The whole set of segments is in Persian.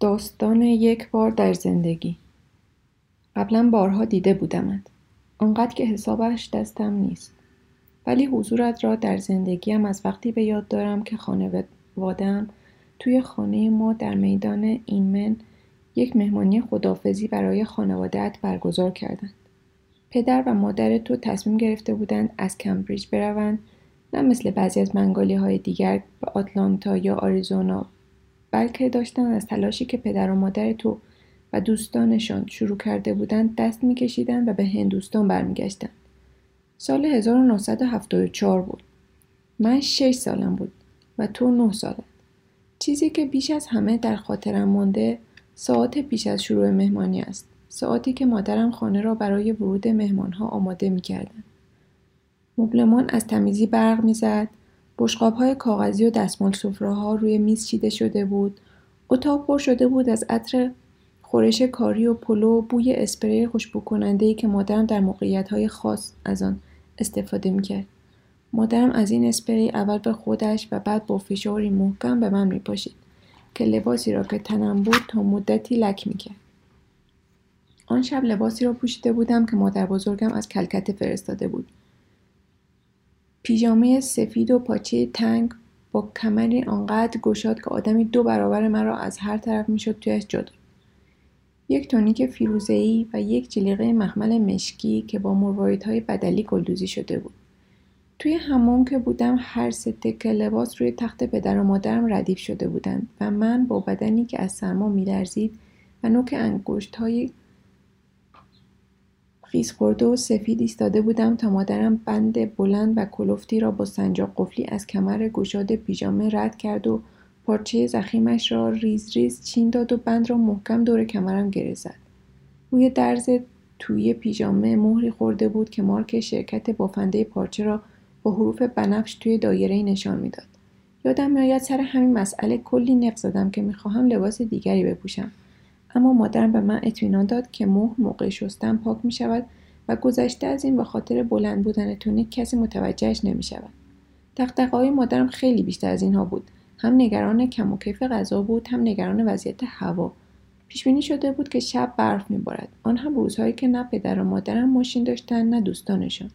داستان یک بار در زندگی. قبلا بارها دیده بودمت. آنقدر که حسابش دستم نیست. ولی حضورت را در زندگیم از وقتی به یاد دارم که خانوادم توی خانه ما در میدان اینمن یک مهمانی خدافزی برای خانوادهت برگزار کردند. پدر و مادر تو تصمیم گرفته بودند از کمبریج بروند نه مثل بعضی از منگالی های دیگر به آتلانتا یا آریزونا. بلکه داشتن از تلاشی که پدر و مادر تو و دوستانشان شروع کرده بودند دست میکشیدند و به هندوستان برمیگشتند. سال 1974 بود. من شش سالم بود و تو نه سالت. چیزی که بیش از همه در خاطرم مانده ساعت پیش از شروع مهمانی است. ساعتی که مادرم خانه را برای ورود مهمانها آماده می‌کردند. مبلمان از تمیزی برق می‌زد های کاغذی و دستمال ها روی میز چیده شده بود. اتاق پر شده بود از عطر خورش کاری و پلو و بوی اسپری خوشبو کننده که مادرم در موقعیت های خاص از آن استفاده می‌کرد. مادرم از این اسپری اول به خودش و بعد با فشاری محکم به من میپاشید که لباسی را که تنم بود تا مدتی لک می‌کرد. آن شب لباسی را پوشیده بودم که مادر بزرگم از کلکته فرستاده بود. پیژامه سفید و پاچه تنگ با کمری آنقدر گشاد که آدمی دو برابر مرا از هر طرف می‌شد تویش جدا یک تونیک فیروزهای و یک جلیقه مخمل مشکی که با های بدلی گلدوزی شده بود. توی همون که بودم هر سه تکه لباس روی تخت پدر و مادرم ردیف شده بودند و من با بدنی که از سرما میلرزید و نوک انگشت های خیز خورده و سفید ایستاده بودم تا مادرم بند بلند و کلفتی را با سنجاق قفلی از کمر گشاد پیژامه رد کرد و پارچه زخیمش را ریز ریز چین داد و بند را محکم دور کمرم گره زد. روی درز توی پیژامه مهری خورده بود که مارک شرکت بافنده پارچه را با حروف بنفش توی دایره نشان می‌داد. یادم میآید سر همین مسئله کلی نق زدم که می‌خواهم لباس دیگری بپوشم. اما مادرم به من اطمینان داد که مهر موقع شستن پاک می شود و گذشته از این به خاطر بلند بودن تونیک کسی متوجهش نمی شود. های مادرم خیلی بیشتر از اینها بود. هم نگران کم و کیف غذا بود هم نگران وضعیت هوا. پیش بینی شده بود که شب برف میبارد آن هم روزهایی که نه پدر و مادرم ماشین داشتن نه دوستانشان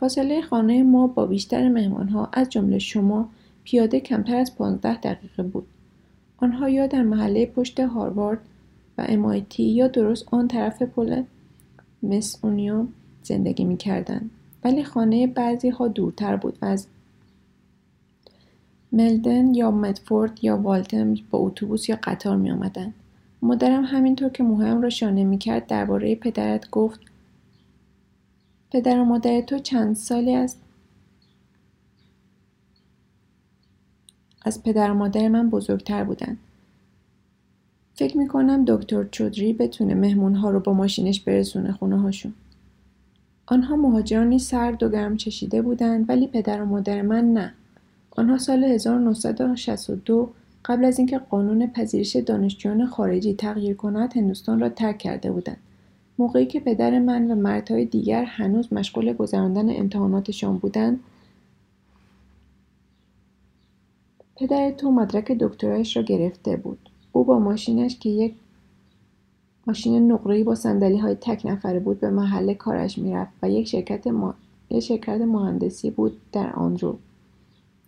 فاصله خانه ما با بیشتر مهمانها از جمله شما پیاده کمتر از پانزده دقیقه بود آنها یا در محله پشت هاروارد و MIT یا درست آن طرف پل مسونیوم زندگی می کردن. ولی خانه بعضی ها دورتر بود و از ملدن یا مدفورد یا والتم با اتوبوس یا قطار می آمدن. مادرم همینطور که موهایم را شانه می کرد درباره پدرت گفت پدر و مادر تو چند سالی است از پدر و مادر من بزرگتر بودند. فکر می‌کنم دکتر چودری بتونه مهمونها رو با ماشینش برسونه خونه هاشون. آنها مهاجرانی سرد و گرم چشیده بودند ولی پدر و مادر من نه. آنها سال 1962 قبل از اینکه قانون پذیرش دانشجویان خارجی تغییر کند هندوستان را ترک کرده بودند. موقعی که پدر من و مردهای دیگر هنوز مشغول گذراندن امتحاناتشان بودند پدر تو مدرک دکترایش را گرفته بود او با ماشینش که یک ماشین نقره‌ای با سندلی های تک نفره بود به محل کارش می‌رفت و یک شرکت, ما... یک شرکت مهندسی بود در آن رو.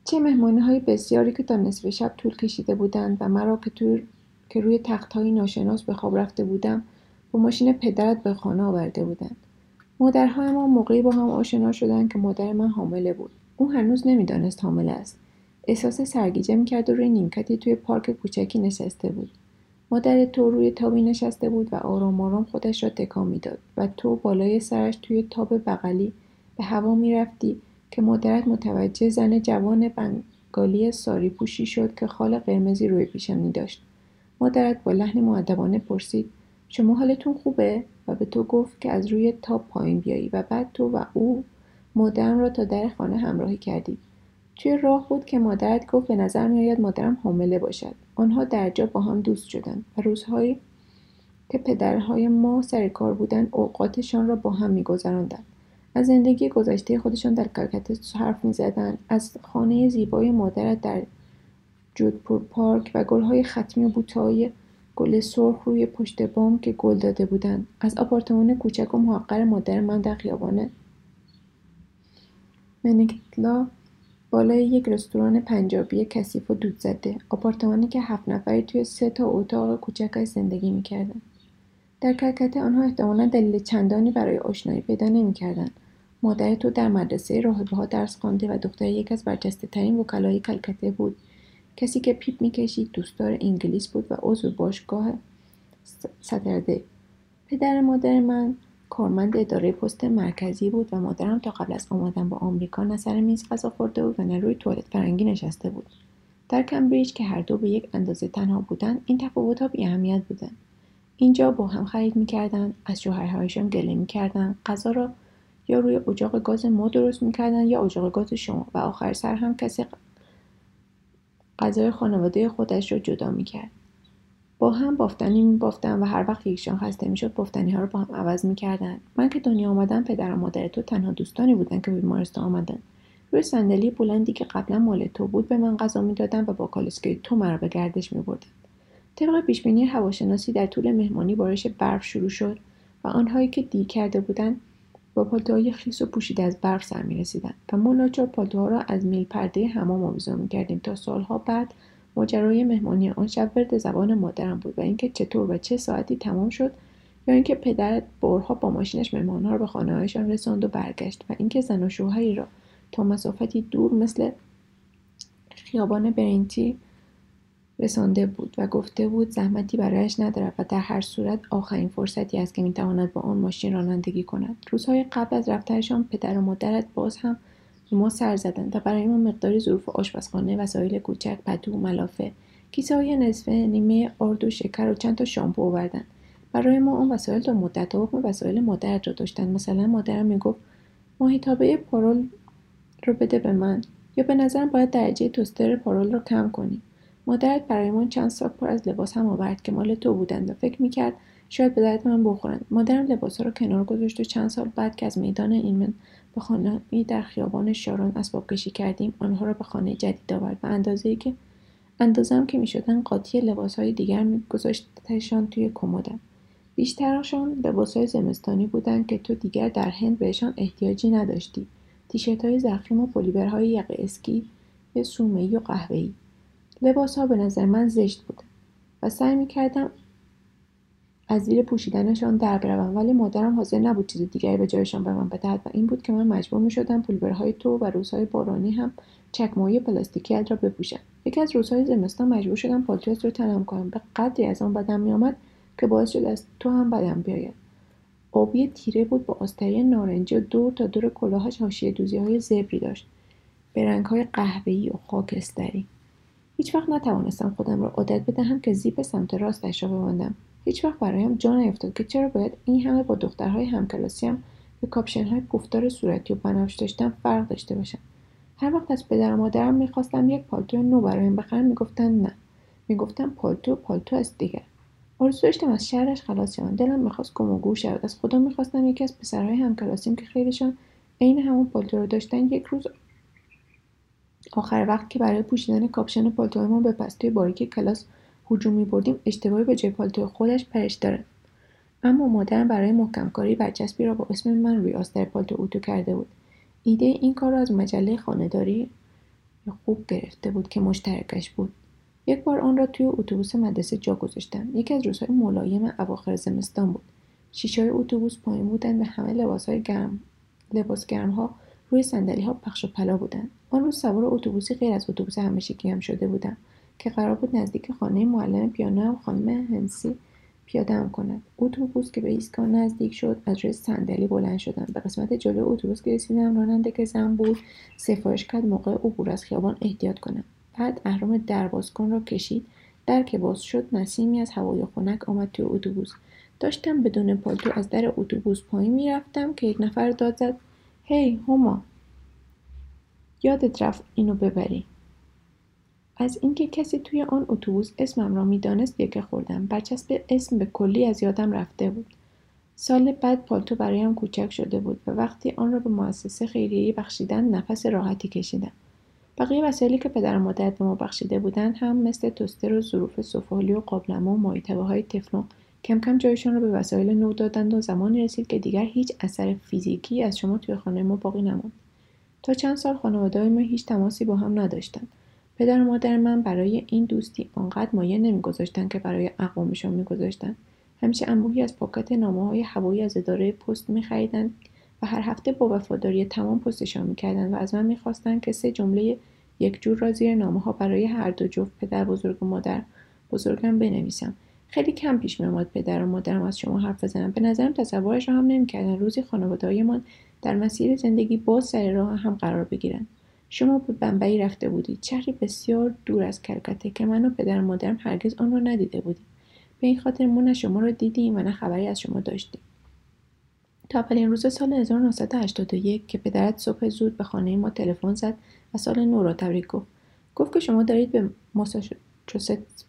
چه مهمانی های بسیاری که تا نصف شب طول کشیده بودند و مرا که, تو... که روی تخت های ناشناس به خواب رفته بودم با ماشین پدرت به خانه آورده بودند. مادرهای ما موقعی با هم آشنا شدند که مادر من حامله بود. او هنوز نمی‌دانست حامله است. احساس سرگیجه می‌کرد و روی نیمکتی توی پارک کوچکی نشسته بود. مادر تو روی تابی نشسته بود و آرام آرام خودش را تکان می‌داد و تو بالای سرش توی تاب بغلی به هوا می‌رفتی که مادرت متوجه زن جوان بنگالی ساری پوشی شد که خال قرمزی روی پیشانی داشت. مادرت با لحن معدبانه پرسید شما حالتون خوبه؟ و به تو گفت که از روی تاب پایین بیایی و بعد تو و او مادرم را تا در خانه همراهی کردید توی راه بود که مادرت گفت به نظر میآید مادرم حامله باشد؟ آنها در جا با هم دوست شدند و روزهایی که پدرهای ما سر کار بودند اوقاتشان را با هم میگذراندند. از زندگی گذشته خودشان در کلکته حرف می‌زدند. از خانه زیبای مادرت در جودپور پارک و گلهای ختمی و بوتهای گل سرخ روی پشت بام که گل داده بودند. از آپارتمان کوچک و محقر مادر من در خیابان منکتلا بالای یک رستوران پنجابی کثیف و دود زده. آپارتمانی که هفت نفری توی سه تا اتاق کوچکش زندگی می‌کردند در کلکته آنها احتمالا دلیل چندانی برای آشنایی پیدا نمی‌کردند. مادر تو در مدرسه راهبه ها درس خوانده و دختر یک از برجسته ترین وکلای کلکته بود. کسی که پیپ می‌کشید دوستدار انگلیس بود و عضو باشگاه سترده پدر مادر من کارمند اداره پست مرکزی بود و مادرم تا قبل از آمدن با آمریکا نه میز غذا خورده بود و نه روی توالت فرنگی نشسته بود. در کمبریج که هر دو به یک اندازه تنها بودند این تفاوتها بی اهمیت بودند اینجا با هم خرید می‌کردند از شوهرهایشان گله می‌کردند غذا را یا روی اجاق گاز ما درست می‌کردند یا اجاق گاز شما و آخر سر هم کسی غذای خانواده خودش را جدا می‌کرد. با هم بافتنی میبافتند و هر وقت یکشان خسته می‌شد بافتنی ها رو با هم عوض می‌کردند من که دنیا آمدم پدر و مادر تو تنها دوستانی بودند که بیمارستان آمدند روی صندلی بلندی که قبلا مال تو بود به من غذا می‌دادند و با کالسکه تو مرا به گردش میبردند طبق پیشبینی هواشناسی در طول مهمانی بارش برف شروع شد و آنهایی که دیر کرده بودند با پالتوهای خیس و پوشیده از برف سر می رسیدن و ما ناچار پالتوها را از میل پرده حمام آویزان می کردیم تا سالها بعد ماجرای مهمانی آن شب ورد زبان مادرم بود و اینکه چطور و چه ساعتی تمام شد یا اینکه پدرت بارها با ماشینش مهمانها را به خانههایشان رساند و برگشت و اینکه زن و شوهری را تا مسافتی دور مثل خیابان برینتی رسانده بود و گفته بود زحمتی برایش ندارد و در هر صورت آخرین فرصتی است که می‌تواند با آن ماشین رانندگی کند. روزهای قبل از رفتنشان پدر و مادرت باز هم به ما سر زدند و برای ما مقداری ظروف آشپزخانه وسایل کوچک پتو ملافه کیسه های نصفه نیمه آرد و شکر و چند تا شامپو آوردند برای ما آن وسایل تا مدت حکم وسایل مادرت را داشتند مثلا مادرم می‌گفت ماهیتابه پارول رو بده به من. یا به نظرم باید درجه توستر پارول رو کم کنی. مادرت برایمان چند ساک پر از لباس هم آورد که مال تو بودند و فکر می‌کرد شاید به درد من بخورند. مادرم لباسها را کنار گذاشت و چند سال بعد که از میدان ایمن به خانه در خیابان شارون اسباب کشی کردیم. آنها را به خانه جدید آورد و اندازه که اندازم که می‌شدن قاطی لباس های دیگر میگذاشتشان توی کمدم. بیشترشان لباس های زمستانی بودند که تو دیگر در هند بهشان احتیاجی نداشتی. تیشرت های زخیم و پلیبرهای یقه اسکی سومهای و قهوه‌ای. لباس ها به نظر من زشت بود و سعی می کردم از زیر پوشیدنشان در بروم. ولی مادرم حاضر نبود چیز دیگری به جایشان به من بدهد و این بود که من مجبور می شدم پولبرهای تو و روزهای بارانی هم چکمایی پلاستیکی را بپوشم. یکی از روزهای زمستان مجبور شدم پالتویت رو تنم کنم. به قدری از آن بدم میآمد که باعث شد از تو هم بدم بیاید. آبی تیره بود با آستری نارنجی و دور تا دور کلاهش حاشیه دوزی های زبری داشت. به رنگ های قهوه‌ای و خاکستری. هیچ وقت نتوانستم خودم را عادت بدهم که زیپ سمت راستش را ببندم. هیچ وقت برایم جا نیفتاد که چرا باید این همه با دخترهای همکلاسیم که کاپشنهای پف‌دار صورتی و بنفش داشتم فرق داشته باشم هر وقت از پدر و مادرم می‌خواستم یک پالتو نو برایم بخرن می‌گفتند نه. می‌گفتم پالتو پالتو است دیگر. آرزو داشتم از شرش خلاص شوم. دلم می‌خواست گم و گور شود. از خدا می‌خواستم یکی از پسرهای همکلاسیم که خیلیشان عین همون پالتو رو داشتن یک روز آخر وقت که برای پوشیدن کاپشن پالتویمان به پستوی باریک کلاس هجوم میبردیم اشتباهی به جای پالتو خودش برش داره. اما مادرم برای محکم کاری برچسبی را با اسم من روی آستر پالتو اوتو کرده بود. ایده این کار را از مجله خانهداری خوب گرفته بود که مشترکش بود. یک بار آن را توی اتوبوس مدرسه جا گذاشتم. یکی از روزهای ملایم اواخر زمستان بود. شیشههای اتوبوس پایین بودند و همه لباسهای گرم لباس گرمها روی صندلی ها پخش و پلا بودند. آن روز سوار اتوبوسی غیر از اتوبوس همیشگی هم شده بودم. که قرار بود نزدیک خانه معلم پیانو هم خانم هنسی پیاده کند. اتوبوس که به ایستگاه نزدیک شد از روی صندلی بلند شدم. به قسمت جلو اتوبوس که رسیدم راننده که زن بود سفارش کرد موقع عبور از خیابان احتیاط کنم. بعد اهرام دربازکن را کشید. در که باز شد نسیمی از هوای خنک آمد توی اتوبوس. داشتم بدون پالتو از در اتوبوس پایین می‌رفتم که یک نفر داد زد. هی هما! یادت رفت اینو ببری. از اینکه کسی توی آن اتوبوس اسمم را می‌دانست یکه خوردم. برچسب اسم به کلی از یادم رفته بود. سال بعد پالتو برایم کوچک شده بود و وقتی آن را به مؤسسه خیریه بخشیدن نفس راحتی کشیدم. بقیه وسایلی که پدر و به ما بخشیده بودند هم مثل توستر و ظروف سفالی و قابلمه و مایتبه های تفلون کم کم جایشان را به وسایل نو دادند و زمانی رسید که دیگر هیچ اثر فیزیکی از شما توی خانه ما باقی نماند. تا چند سال خانواده ما هیچ تماسی با هم نداشتند. پدر و مادر من برای این دوستی آنقدر مایه نمیگذاشتند که برای اقوامشان میگذاشتند همیشه انبوهی از پاکت نامه های هوایی از اداره پست میخریدند و هر هفته با وفاداری تمام پستشان می‌کردند و از من می‌خواستند که سه جمله یک جور را زیر نامه ها برای هر دو جفت پدر بزرگ و مادر بزرگم بنویسم. خیلی کم پیش میآمد پدر و مادرم از شما حرف بزنم به نظرم تصورش را هم نمی‌کردن. روزی خانوادههایمان در مسیر زندگی باز سر راه هم قرار بگیرند شما به بمبئی رفته بودید. شهری بسیار دور از کلکته که من و پدر مادرم هرگز آن را ندیده بودیم. به این خاطر ما نه شما را دیدیم و نه خبری از شما داشتیم. تا اولین روز سال 1981 که پدرت صبح زود به خانه ما تلفن زد و سال نو را تبریک گفت. گفت که شما دارید به ماساچوست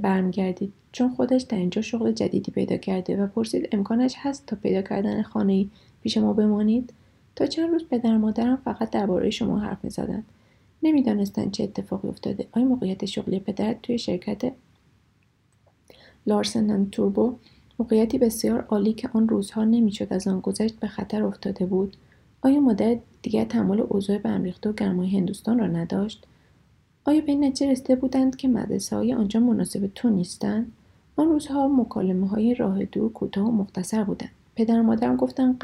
برمیگردید. چون خودش در اینجا شغل جدیدی پیدا کرده و پرسید امکانش هست تا پیدا کردن خانه پیش ما بمانید؟ تا چند روز پدر مادرم فقط درباره شما حرف می‌زدند. نمی‌دانستند چه اتفاقی افتاده. آیا موقعیت شغلی پدرت توی شرکت لارسن توربو موقعیتی بسیار عالی که آن روزها نمی‌شد از آن گذشت به خطر افتاده بود؟ آیا مادر دیگر تحمل اوضاع برمیخته و گرمای هندوستان را نداشت؟ آیا به این نتیجه رسیده بودند که مدرسه های آنجا مناسب تو نیستند؟ آن روزها مکالمه های راه دور کوتاه و مختصر بودند. پدر و مادرم گفتند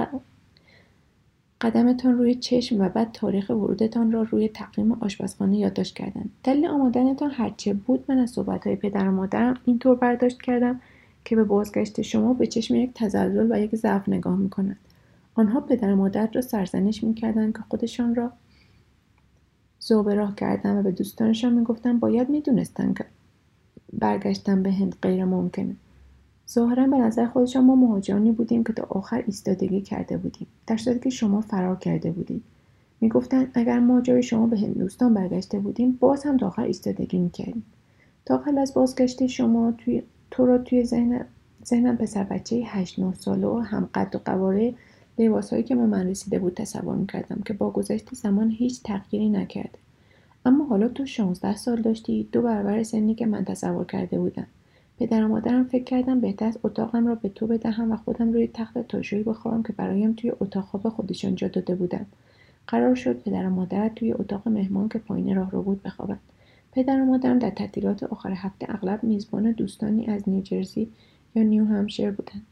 قدمتان روی چشم و بعد تاریخ ورودتان را روی تقویم آشپزخانه یادداشت کردند دلیل آمدنتان هرچه بود من از صحبتهای پدر و مادرم اینطور برداشت کردم که به بازگشت شما به چشم یک تزلزل و یک ضعف نگاه می‌کنند آنها پدر و مادر را سرزنش می‌کردند که خودشان را زوبه راه کردن و به دوستانشان می‌گفتند باید می‌دونستند که برگشتن به هند غیر ممکنه. ظاهرا به نظر خودشان ما مهاجرانی بودیم که تا آخر ایستادگی کرده بودیم در صورتی که شما فرار کرده بودید می‌گفتند اگر ما جای شما به هندوستان برگشته بودیم باز هم تا آخر ایستادگی می‌کردیم. تا قبل از بازگشت شما توی تو را توی ذهن ذهنم پسر بچه هشت نه ساله و هم قد و قواره لباسهایی که به من رسیده بود تصور می‌کردم که با گذشت زمان هیچ تغییری نکرده. اما حالا تو شانزده سال داشتی دو برابر سنی که من تصور کرده بودم. پدر و مادرم فکر کردم بهتر از اتاقم را به تو بدهم و خودم روی تخت تاشویی بخوابم که برایم توی اتاق خواب خودشان جا داده بودم قرار شد پدر و مادرت توی اتاق مهمان که پایین راه رو بود بخوابند. پدر و مادرم در تعطیلات آخر هفته اغلب میزبان دوستانی از نیوجرسی یا نیو همشیر بودند.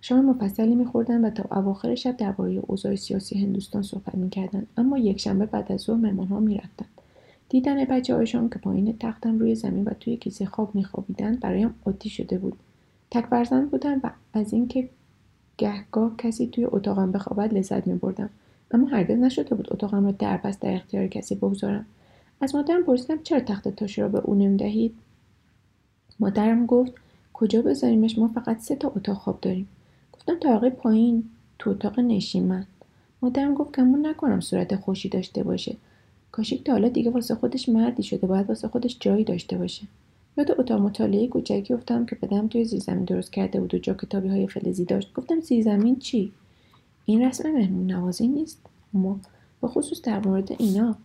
شام مفصلی میخوردند و تا اواخر شب درباره اوضاع سیاسی هندوستان صحبت می‌کردند اما یکشنبه بعد از ظهر مهمانها می‌رفتند. دیدن بچه هایشان که پایین تختم روی زمین و توی کیسه خواب میخوابیدند برایم عادی شده بود. تک فرزند بودم و از اینکه گهگاه کسی توی اتاقم بخوابد لذت میبردم. اما هرگز نشده بود اتاقم را در بست در اختیار کسی بگذارم. از مادرم پرسیدم چرا تخت تاشی را به او نمی‌دهید؟ مادرم گفت کجا بذاریمش؟ ما فقط سه تا اتاق خواب داریم. گفتم طبقه پایین تو اتاق نشیمن. مادرم گفت کمون نکنم صورت خوشی داشته باشه. کاشیک تا حالا دیگه واسه خودش مردی شده باید واسه خودش جایی داشته باشه. یاد اتاق مطالعه کوچکی افتادم که پدرم توی زیرزمین درست کرده بود و جا کتابی های فلزی داشت. گفتم زیرزمین چی؟ این رسم مهمون نوازی نیست. ما به خصوص در مورد اینا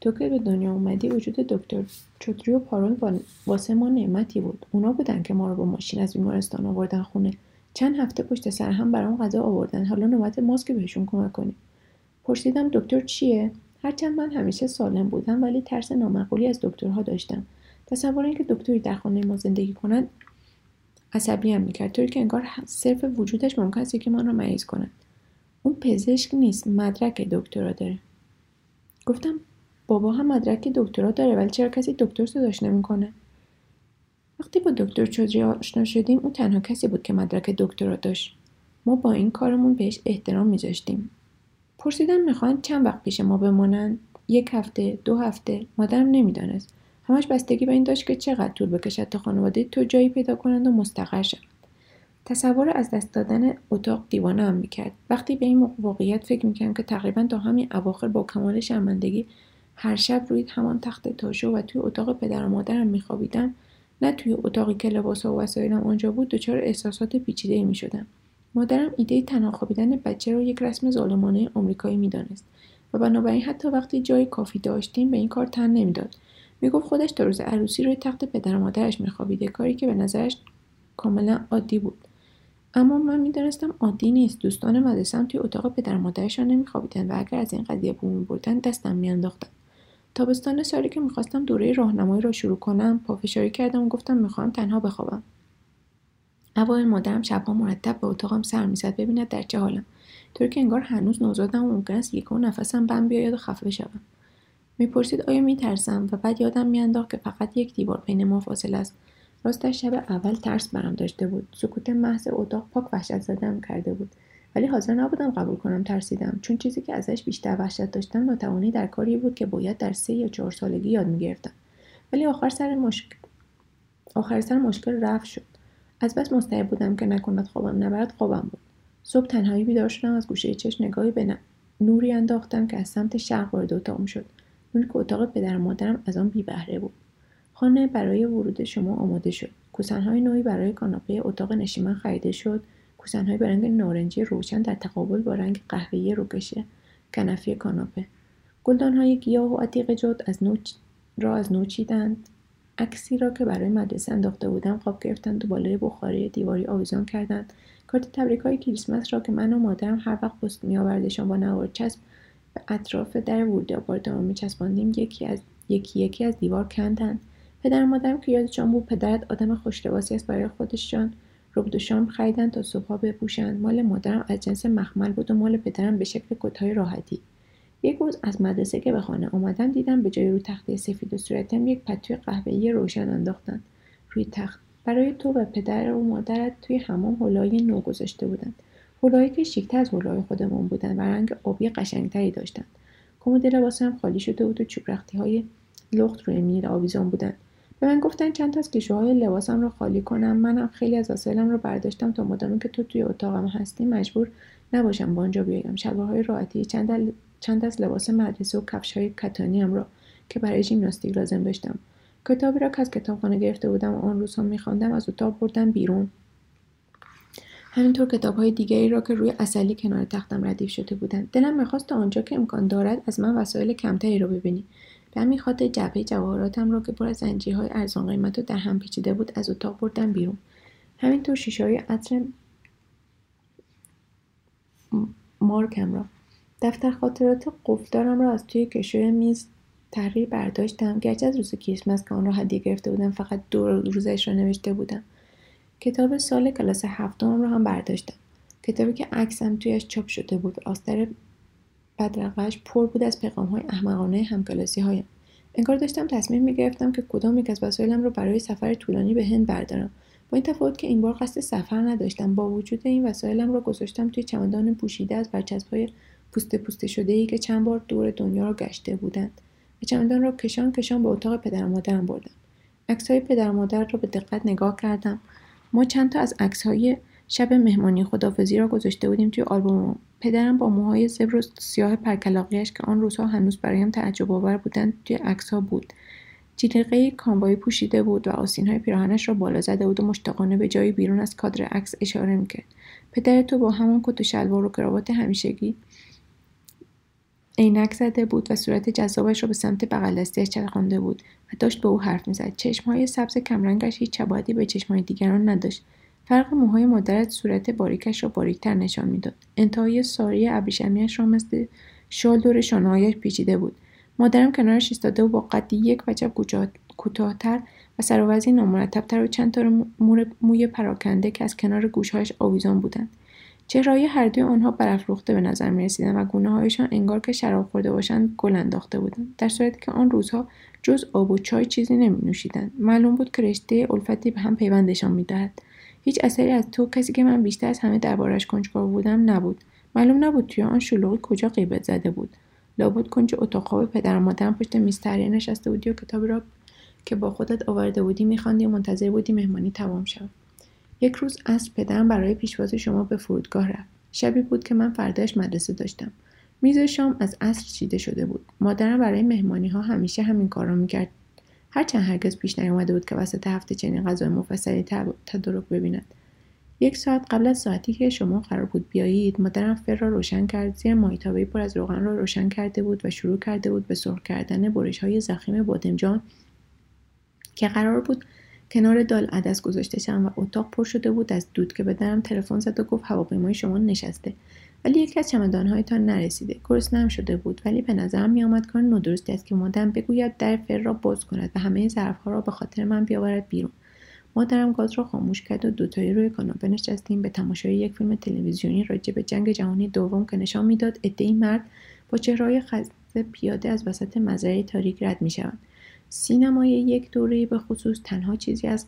تو که به دنیا اومدی وجود دکتر چوتری و پارول واسه ما نعمتی بود. اونا بودن که ما رو با ماشین از بیمارستان آوردن خونه. چند هفته پشت سر هم برام غذا آوردن. حالا نوبت ماست که بهشون کمک کنیم. پرسیدم دکتر چیه؟ هرچند من همیشه سالم بودم ولی ترس نامعقولی از دکترها داشتم. تصور اینکه دکتری در خانه ما زندگی کند هم می‌کرد. طوری که انگار صرف وجودش ممکن است که من را مریض کند. اون پزشک نیست مدرک دکترا داره. گفتم بابا هم مدرک دکترا داره ولی چرا کسی دکتر صداش نمی‌کنه؟ وقتی با دکتر چودری آشنا شدیم اون تنها کسی بود که مدرک دکترا داشت. ما با این کارمون بهش احترام میذاشتیم. پرسیدم می‌خواهند چند وقت پیش ما بمانند یک هفته دو هفته؟ مادرم نمی‌دانست. همش بستگی به این داشت که چقدر طول بکشد تا خانواده تو جایی پیدا کنند و مستقر شوند. تصور از دست دادن اتاق دیوانه هم می‌کرد. وقتی به این واقعیت فکر می‌کردم که تقریبا تا همین اواخر با کمال شرمندگی هر شب روی همان تخت تاشو و توی اتاق پدر و مادرم میخوابیدم نه توی اتاقی که لباس و وسایلم آنجا بود دچار احساسات پیچیده می‌شدم. مادرم ایده تنها خوابیدن بچه رو یک رسم ظالمانه آمریکایی می‌دانست و بنابراین حتی وقتی جای کافی داشتیم به این کار تن نمی‌داد. می‌گفت خودش تا روز عروسی روی تخت پدر و مادرش میخوابیده کاری که به نظرش کاملا عادی بود. اما من می‌دانستم عادی نیست. دوستان مدرسم توی اتاق پدر مادرشان نمیخوابیدند و اگر از این قضیه بو بردن دستم میانداختند تابستان سالی که می‌خواستم دوره راهنمایی را شروع کنم پافشاری کردم و گفتم می‌خواهم تنها بخوابم. اوایل مادرم شبها مرتب به اتاقم سر می‌زد ببیند در چه حالم. طوری که انگار هنوز نوزادم و ممکن است یکو نفسم بم بیاید و خفه بشوم می‌پرسید آیا میترسم و بعد یادم میانداخت که فقط یک دیوار بین ما فاصله است. راستش شب اول ترس برم داشته بود. سکوت محض اتاق پاک وحشت زدم کرده بود. ولی حاضر نبودم قبول کنم ترسیدم. چون چیزی که ازش بیشتر وحشت داشتم ناتوانی در کاری بود که باید در سه یا چهار سالگی یاد می‌گرفتم. ولی آخر سر مشکل آخر سر مشکل رفت شد. از بس مستعد بودم که نکند خوابم نبرد خوابم بود. صبح تنهایی بیدار شدم از گوشه چشم نگاهی به نوری انداختم که از سمت شرق وارد اتاقم شد. نوری که اتاق پدر و مادرم از آن بی بهره بود. خانه برای ورود شما آماده شد. کوسنهای نوعی برای کاناپه اتاق نشیمن خریده شد. کوسنهای به رنگ نارنجی روشن در تقابل با رنگ قهوه‌ای روکش کنفی کاناپه. گلدانهای گیاه و عتیق جد از نو را از نو چیدند. عکسی را که برای مدرسه انداخته بودم خواب گرفتند و بالای بخاری دیواری آویزان کردند کارت تبریک های کریسمس را که من و مادرم هر وقت پست میآوردشان با نوار چسب به اطراف در ورود آپارتمان میچسباندیم یکی از یکی یکی از دیوار کندند. پدر مادرم که یادشان بود پدرت آدم خوشلباسی است برای خودشان. ربد و شام خریدن تا صبحها بپوشند مال مادرم از جنس مخمل بود و مال پدرم به شکل کتهای راحتی. یک روز از مدرسه که به خانه آمدم دیدم به جای روی تخته سفید و صورتم یک پتوی قهوه‌ای روشن انداختند روی تخت برای تو و پدر و مادرت توی حمام حلای نو گذاشته بودند حلایی که شیکتر از حلای خودمون بودند و رنگ آبی قشنگتری داشتند کمد لباسم خالی شده بود و چوب های لخت روی میل آویزان بودند به من گفتن چند تا از کشوهای لباسم رو خالی کنم. منم خیلی از وسایلم رو برداشتم تا مدامی که تو توی اتاقم هستی مجبور نباشم با آنجا بیایم. شلوارهای راحتی چند, چند از لباس مدرسه و کفش های کتانیم را که برای ژیمناستیک لازم داشتم. کتابی را که از کتابخانه گرفته بودم و آن روزها میخواندم از اتاق بردم بیرون. همینطور کتاب های دیگری را که روی اصلی کنار تختم ردیف شده بودند. دلم می‌خواست آنجا که امکان دارد از من وسایل کمتری را ببینی. به همین خاطر جبهه جواهراتم را که پر از زنجیرهای ارزان قیمت و در هم پیچیده بود از اتاق بردم بیرون. همینطور شیشه های عطر مارکم را. دفتر خاطرات قفدارم را از توی کشوی میز تحریر برداشتم. گرچه از روز کریسمس که آن را هدیه گرفته بودم فقط دو روزش را نوشته بودم. کتاب سال کلاس هفتم را هم برداشتم. کتابی که عکسم تویش چاپ شده بود. آستر بدرقش پر بود از پیغام های احمقانه همکلاسی هایم انگار داشتم تصمیم می گرفتم که کدام یک از وسایلم را برای سفر طولانی به هند بردارم. با این تفاوت که این بار قصد سفر نداشتم با وجود این وسایلم را گذاشتم توی چمدان پوشیده از های پوسته پوسته شده ای که چند بار دور دنیا را گشته بودند و چمدان را کشان کشان به اتاق پدر مادرم بردم. های پدر مادر را به دقت نگاه کردم. ما چند تا از های شب مهمانی خدافزی را گذاشته بودیم توی آلبوم پدرم با موهای زبر و سیاه پرکلاقیش که آن روزها هنوز برایم تعجب آور بودند توی عکسها بود. جلیقه کاموایی پوشیده بود و های پیراهنش را بالا زده بود و مشتاقانه به جایی بیرون از کادر عکس اشاره می‌کرد. پدر تو با همان کت و شلوار و کراوات همیشگی عینک زده بود و صورت جذابش را به سمت بغل دستش چرخانده بود و داشت به او حرف می‌زد. چشمهای سبز کمرنگش هیچ چبادی به چشمهای دیگران نداشت. فرق موهای مادرت صورت باریکش را باریکتر نشان می‌داد. انتهای ساری ابریشمیاش را مثل شال دور شانههایش پیچیده بود. مادرم کنارش ایستاده و با قدی یک وجب کوتاهتر و سراوزی نامرتبتر و چند تا موی پراکنده که از کنار گوشهایش آویزان بودند. چهرههای هر دوی آنها برافروخته به نظر می رسیدن و گونه هایشان انگار که شراب خورده باشند گل انداخته بودند در صورتی که آن روزها جز آب و چای چیزی نمی نوشیدند معلوم بود که رشته الفتی به هم پیوندشان می دهد. هیچ اثری از تو کسی که من بیشتر از همه دربارش کنجکاو بودم نبود. معلوم نبود توی آن شلوغی کجا غیبت زده بود. لابد کنج اتاق پدر و مادرم پشت میز نشسته بودی و کتابی را که با خودت آورده بودی میخواندی و منتظر بودی مهمانی تمام شود. یک روز از پدرم برای پیشواز شما به فرودگاه رفت. شبی بود که من فرداش مدرسه داشتم. میز شام از عصر چیده شده بود. مادرم برای مهمانی ها همیشه همین کار را می‌کرد. هرچند هرگز پیش نیامده بود که وسط هفته چنین غذای مفصلی تدارک ببیند. یک ساعت قبل از ساعتی که شما قرار بود بیایید مادرم فر را روشن کرد زیر مایتابه پر از روغن را روشن کرده بود و شروع کرده بود به سرخ کردن برش های زخیم بادمجان که قرار بود کنار دال عدس گذاشته شم و اتاق پر شده بود از دود که به تلفن زد و گفت هواپیمای شما نشسته. ولی یکی از چمدانهایتان نرسیده. نم شده بود ولی به نظرم میآمد کار نادرستی است که مادرم بگوید در فر را باز کند و همه ظرفها را به خاطر من بیاورد بیرون. مادرم گاز را خاموش کرد و دوتایی روی کاناپه نشستیم به تماشای یک فیلم تلویزیونی راجع به جنگ جهانی دوم که نشان می‌داد عدهای مرد با چهرههای خسته پیاده از وسط مزرعه تاریک رد می‌شوند سینمای یک دوره به خصوص تنها چیزی از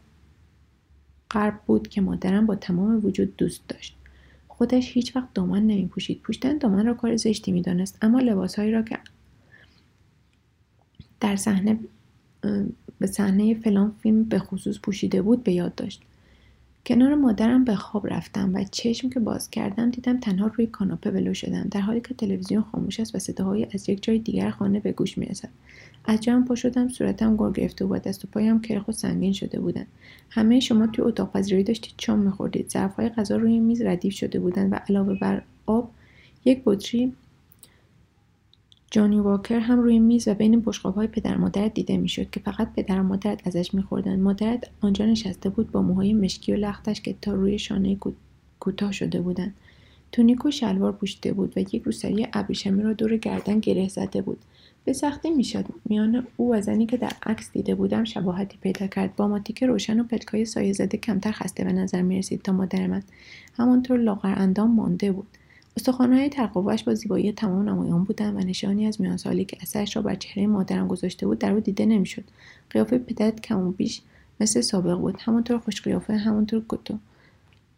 غرب بود که مادرم با تمام وجود دوست داشت. خودش هیچ وقت دامن نمی پوشید پوشیدن دامن را کار زشتی می دانست اما لباسهایی را که در صحنه به صحنه فلان فیلم به خصوص پوشیده بود به یاد داشت. کنار مادرم به خواب رفتم و چشم که باز کردم دیدم تنها روی کاناپه ولو شدم در حالی که تلویزیون خاموش است و صداهایی از یک جای دیگر خانه به گوش می‌رسد. از جام پا شدم صورتم گرگ گرفته و دست و پایم کرخ و سنگین شده بودن. همه شما توی اتاق پذیرایی داشتید چام میخوردید. ظرفهای غذا روی میز ردیف شده بودند و علاوه بر آب یک بطری جانی واکر هم روی میز و بین های پدر مادرت دیده می‌شد که فقط پدر و مادرت ازش میخوردند مادرت آنجا نشسته بود با موهای مشکی و لختش که تا روی شانه کوتاه شده بودند تونیک و شلوار پوشیده بود و یک روسری ابریشمی را دور گردن گره زده بود. به سختی می‌شد. میان او و زنی که در عکس دیده بودم شباهتی پیدا کرد. با ماتیک روشن و پلکای سایه زده کمتر خسته به نظر می‌رسید تا مادر من. همانطور لاغر اندام مانده بود. استخوانهای ترقوهاش با زیبایی تمام نمایان بودند و نشانی از میان سالی که اثرش را بر چهره مادرم گذاشته بود در او دیده نمی‌شد. قیافه پدرت کم و بیش مثل سابق بود همانطور خوش قیافه همانطور کتو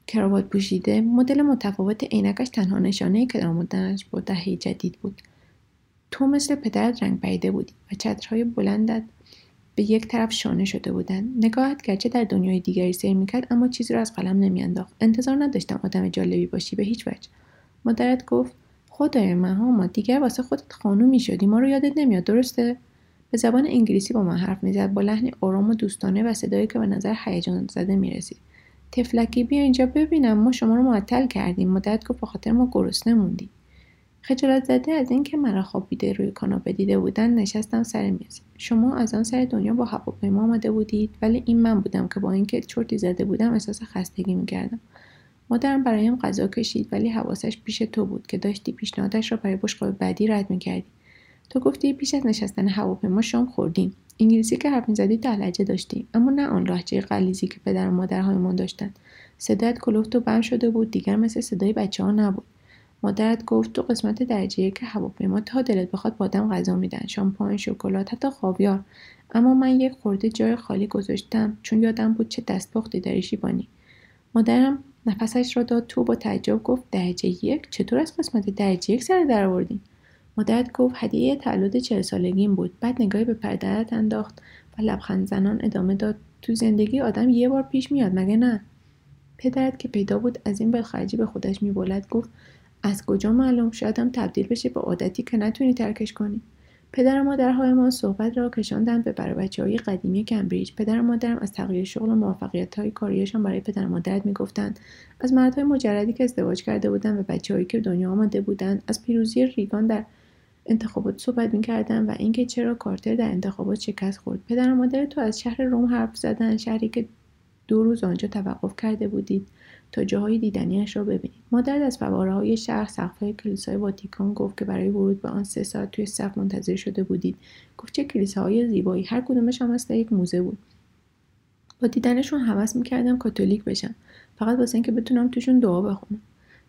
کراوات پوشیده مدل متفاوت عینکش تنها نشانه که در با دهه جدید بود. تو مثل پدرت رنگ پریده بودی و چترهای بلندت به یک طرف شانه شده بودند. نگاهت گرچه در دنیای دیگری سیر می‌کرد اما چیزی را از قلم نمیانداخت. انتظار نداشتم آدم جالبی باشی به هیچ وجه. مادرت گفت خدای من ما دیگر واسه خودت خانومی شدی ما رو یادت نمیاد درسته؟ به زبان انگلیسی با من حرف می‌زد با لحنی آرام و دوستانه و صدایی که به نظر هیجان زده می‌رسید. تفلکی بیا اینجا ببینم ما شما رو معطل کردیم. مادرت گفت بخاطر ما گرسنه موندی. خجالت زده از اینکه مرا خوابیده روی کاناپه دیده بودن نشستم سر میز. شما از آن سر دنیا با هواپیما آمده بودید ولی این من بودم که با اینکه چرتی زده بودم احساس خستگی می‌کردم. مادرم برایم غذا کشید ولی حواسش پیش تو بود که داشتی پیشنهادش را برای بشقاب بعدی رد می‌کردی. تو گفتی پیش از نشستن هواپیما شام خوردیم. انگلیسی که حرف می‌زدی در لهجه داشتی اما نه آن لهجه غلیظی که پدر و مادرهایمان داشتند صدایت کلفت و بم شده بود دیگر مثل صدای بچه ها نبود. مادرت گفت تو قسمت درجه که هواپیما تا دلت بخواد بادم غذا میدن شامپاین شکلات حتی خاویار. اما من یک خورده جای خالی گذاشتم چون یادم بود چه دستپختی داری شیبانی. مادرم نفسش را داد تو با تعجب گفت درجه یک؟ چطور از قسمت درجه یک سر در آوردی؟ مادرت گفت هدیه تولد چهل سالگیم بود. بعد نگاهی به پدرت انداخت و لبخند زنان ادامه داد. تو زندگی آدم یه بار پیش میاد مگه نه؟ پدرت که پیدا بود از این بلخرجی به خودش میبلد گفت از کجا معلوم شاید تبدیل بشه به عادتی که نتونی ترکش کنی؟ پدر و مادرهایمان صحبت را کشاندند به برای بچه قدیمی کمبریج. پدر و مادرم از تغییر شغل و موفقیت های کاریشان برای پدر و مادرت می‌گفتند. از مردهای مجردی که ازدواج کرده بودند و بچههایی که دنیا آمده بودند از پیروزی ریگان در انتخابات صحبت می‌کردند و اینکه چرا کارتر در انتخابات شکست خورد. پدر و مادر تو از شهر روم حرف زدن شهری که دو روز آنجا توقف کرده بودید. تا جاهای دیدنیش را ببینید مادر از فواره های شهر سقفهای کلیسای واتیکان گفت که برای ورود به آن سه ساعت توی صف منتظر شده بودید. گفت چه کلیساهای زیبایی. هر کدومش هم مثل یک موزه بود. با دیدنشون حوض می‌کردم کاتولیک بشم. فقط واسه اینکه بتونم توشون دعا بخونم.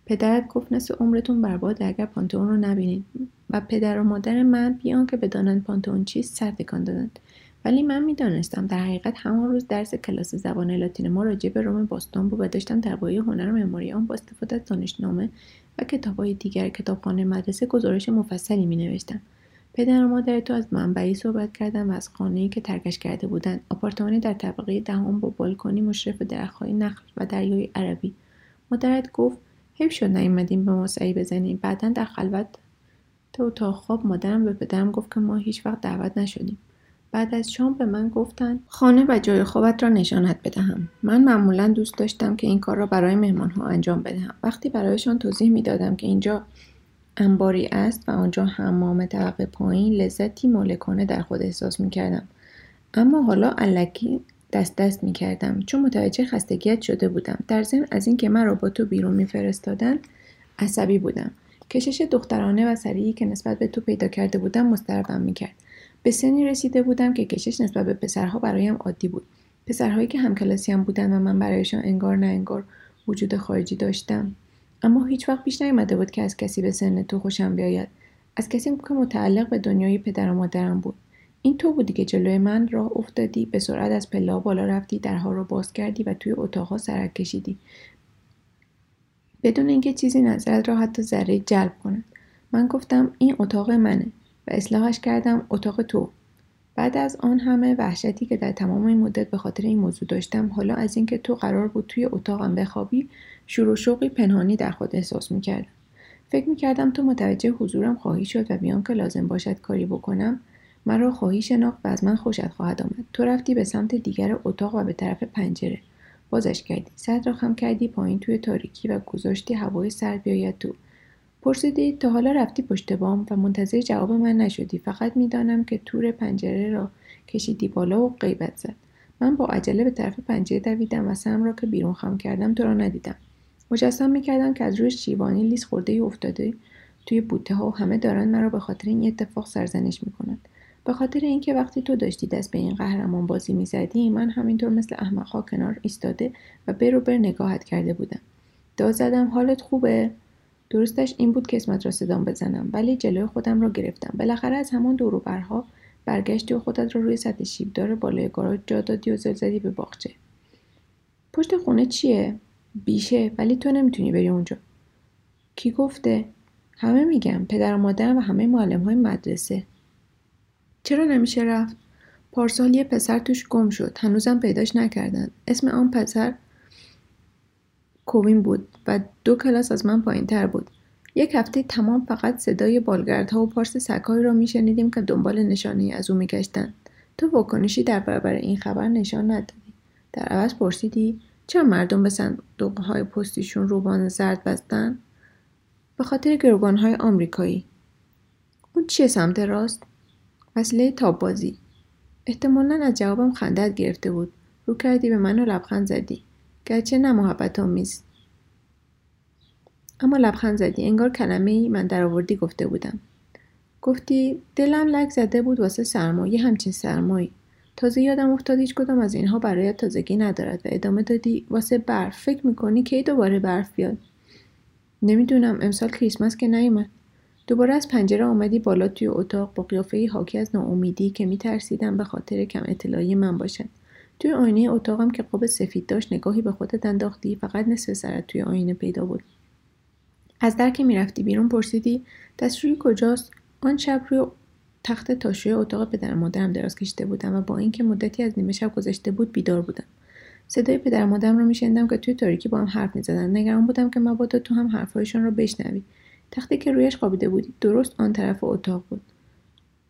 پدرت گفت نصف عمرتون برباد اگر پانتون رو نبینید. و پدر و مادر من بیان که بدانند پانتون چیست سر دادند. ولی من می‌دانستم در حقیقت همان روز درس کلاس زبان لاتین ما راجع به روم باستان بود و داشتم درباره هنر معماری آن با استفاده از دانشنامه و کتابهای دیگر کتابخانه مدرسه گزارش مفصلی می نوشتم. پدر و مادر تو از منبعی صحبت کردم و از خانه‌ای که ترکش کرده بودند آپارتمانی در طبقه دهم با بالکنی مشرف درختهای نخل و دریای عربی. مادرت گفت حیف شد نیومدیم به ما سعی بزنیم. بعدا در خلوت تا اتاق خواب مادرم به پدرم گفت که ما هیچ وقت دعوت نشدیم. بعد از شام به من گفتند خانه و جای خوابت را نشانت بدهم من معمولا دوست داشتم که این کار را برای مهمانها انجام بدهم وقتی برایشان توضیح می‌دادم که اینجا انباری است و آنجا حمام طبقه پایین لذتی مالکانه در خود احساس می کردم. اما حالا علکی دست دست می کردم چون متوجه خستگیت شده بودم. در ضمن از اینکه مرا با تو بیرون میفرستادند عصبی بودم. کشش دخترانه و سریعی که نسبت به تو پیدا کرده بودم مضطربم می‌کرد به سنی رسیده بودم که کشش نسبت به پسرها برایم عادی بود. پسرهایی که همکلاسیم بودند و من برایشان انگار نه انگار وجود خارجی داشتم. اما هیچ وقت پیش نیامده بود که از کسی به سن تو خوشم بیاید. از کسی که متعلق به دنیای پدر و مادرم بود. این تو بودی که جلوی من راه افتادی به سرعت از پلا بالا رفتی درها را باز کردی و توی اتاقها سرک کشیدی. بدون اینکه چیزی نظرت را حتی ذره جلب کند. من گفتم این اتاق منه. و اصلاحش کردم اتاق تو. بعد از آن همه وحشتی که در تمام این مدت به خاطر این موضوع داشتم حالا از اینکه تو قرار بود توی اتاقم بخوابی شور و شوقی پنهانی در خود احساس می‌کردم. فکر می‌کردم تو متوجه حضورم خواهی شد و بیان که لازم باشد کاری بکنم مرا خواهی شناخت و از من خوشت خواهد آمد. تو رفتی به سمت دیگر اتاق و به طرف پنجره. بازش کردی. سرت را خم کردی پایین توی تاریکی و گذاشتی هوای سرد بیاید تو. پرسیدی تا حالا رفتی پشت بام و منتظر جواب من نشدی. فقط می‌دانم که تور پنجره را کشیدی بالا و غیبت زد. من با عجله به طرف پنجره دویدم و سم را که بیرون خم کردم تو را ندیدم. مجسم می‌کردم که از روی شیوانی لیز خورده ای افتاده توی بوته ها و همه دارند مرا به خاطر این اتفاق سرزنش می‌کنند به خاطر اینکه وقتی تو داشتی دست به این قهرمان بازی می‌زدی من همینطور مثل احمقها کنار ایستاده و برو بر نگاهت کرده بودم. داد زدم حالت خوبه؟ درستش این بود که اسمت را صدام بزنم ولی جلوی خودم را گرفتم. بالاخره از همان دوروبرها برگشتی و خودت را روی سطح شیبدار بالای گاراژ جا دادی و زل زدی به باغچه. پشت خونه چیه؟ بیشه ولی تو نمی‌تونی بری اونجا. کی گفته؟ همه میگم پدر و مادرم و همه معلم های مدرسه. چرا نمیشه رفت؟ پارسال یه پسر توش گم شد هنوزم پیداش نکردن. اسم آن پسر کوین بود و دو کلاس از من پایین تر بود. یک هفته تمام فقط صدای بالگردها و پارس سگهایی را میشنیدیم که دنبال نشانه از او میگشتند تو واکنشی در برابر این خبر نشان ندادی. در عوض پرسیدی چرا مردم به صندوق های پستیشون روبان زرد بستن؟ به خاطر گروگان های آمریکایی. اون چیه سمت راست؟ وسیله تاب بازی احتمالا از جوابم خندت گرفته بود. رو کردی به من و لبخند زدی. گرچه نه محبت آمیز. اما لبخند زدی. انگار کلمه ای من در آوردی گفته بودم. گفتی دلم لک زده بود واسه سرمایه همچین سرمایی. تازه یادم افتاد هیچ کدام از اینها برایت تازگی ندارد و ادامه دادی واسه برف. فکر می‌کنی کی دوباره برف بیاد؟ نمی‌دونم. امسال کریسمس که نیومد. دوباره از پنجره آمدی بالا توی اتاق با قیافه حاکی از ناامیدی که میترسیدم به خاطر کم اطلاعی من باشد. توی آینه اتاقم که قاب سفید داشت نگاهی به خودت انداختی فقط نصف سرت توی آینه پیدا بود از در که می‌رفتی بیرون پرسیدی دستشویی کجاست؟ آن شب روی تخت تاشوی اتاق پدر مادرم دراز کشیده بودم و با اینکه مدتی از نیمه شب گذشته بود بیدار بودم. صدای پدر مادرم را میشنیدم که توی تاریکی با هم حرف می‌زدند نگران بودم که مبادا تو هم حرفهایشان را بشنوی. تختی که رویش خوابیده بودی درست آن طرف اتاق بود.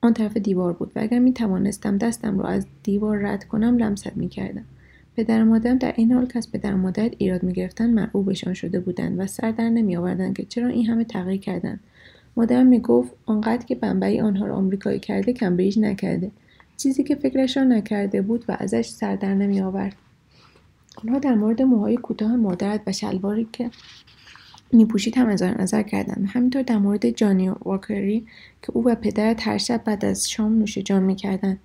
آن طرف دیوار بود و اگر می توانستم دستم را از دیوار رد کنم لمست می کردم. پدر مادرم در این حال که از پدر مادرت ایراد می گرفتن مرعوبشان شده بودند و سر در نمی آوردن که چرا این همه تغییر کردند. مادرم می گفت آنقدر که بمبئی آنها را آمریکایی کرده کمبریج نکرده. چیزی که فکرش را نکرده بود و ازش سر در نمی آورد آنها در مورد موهای کوتاه مادرت و شلواری که میپوشید هم اظهار نظر کردند همینطور در مورد جانی واکری که او و پدرت هر بعد از شام نوش جان می‌کردند.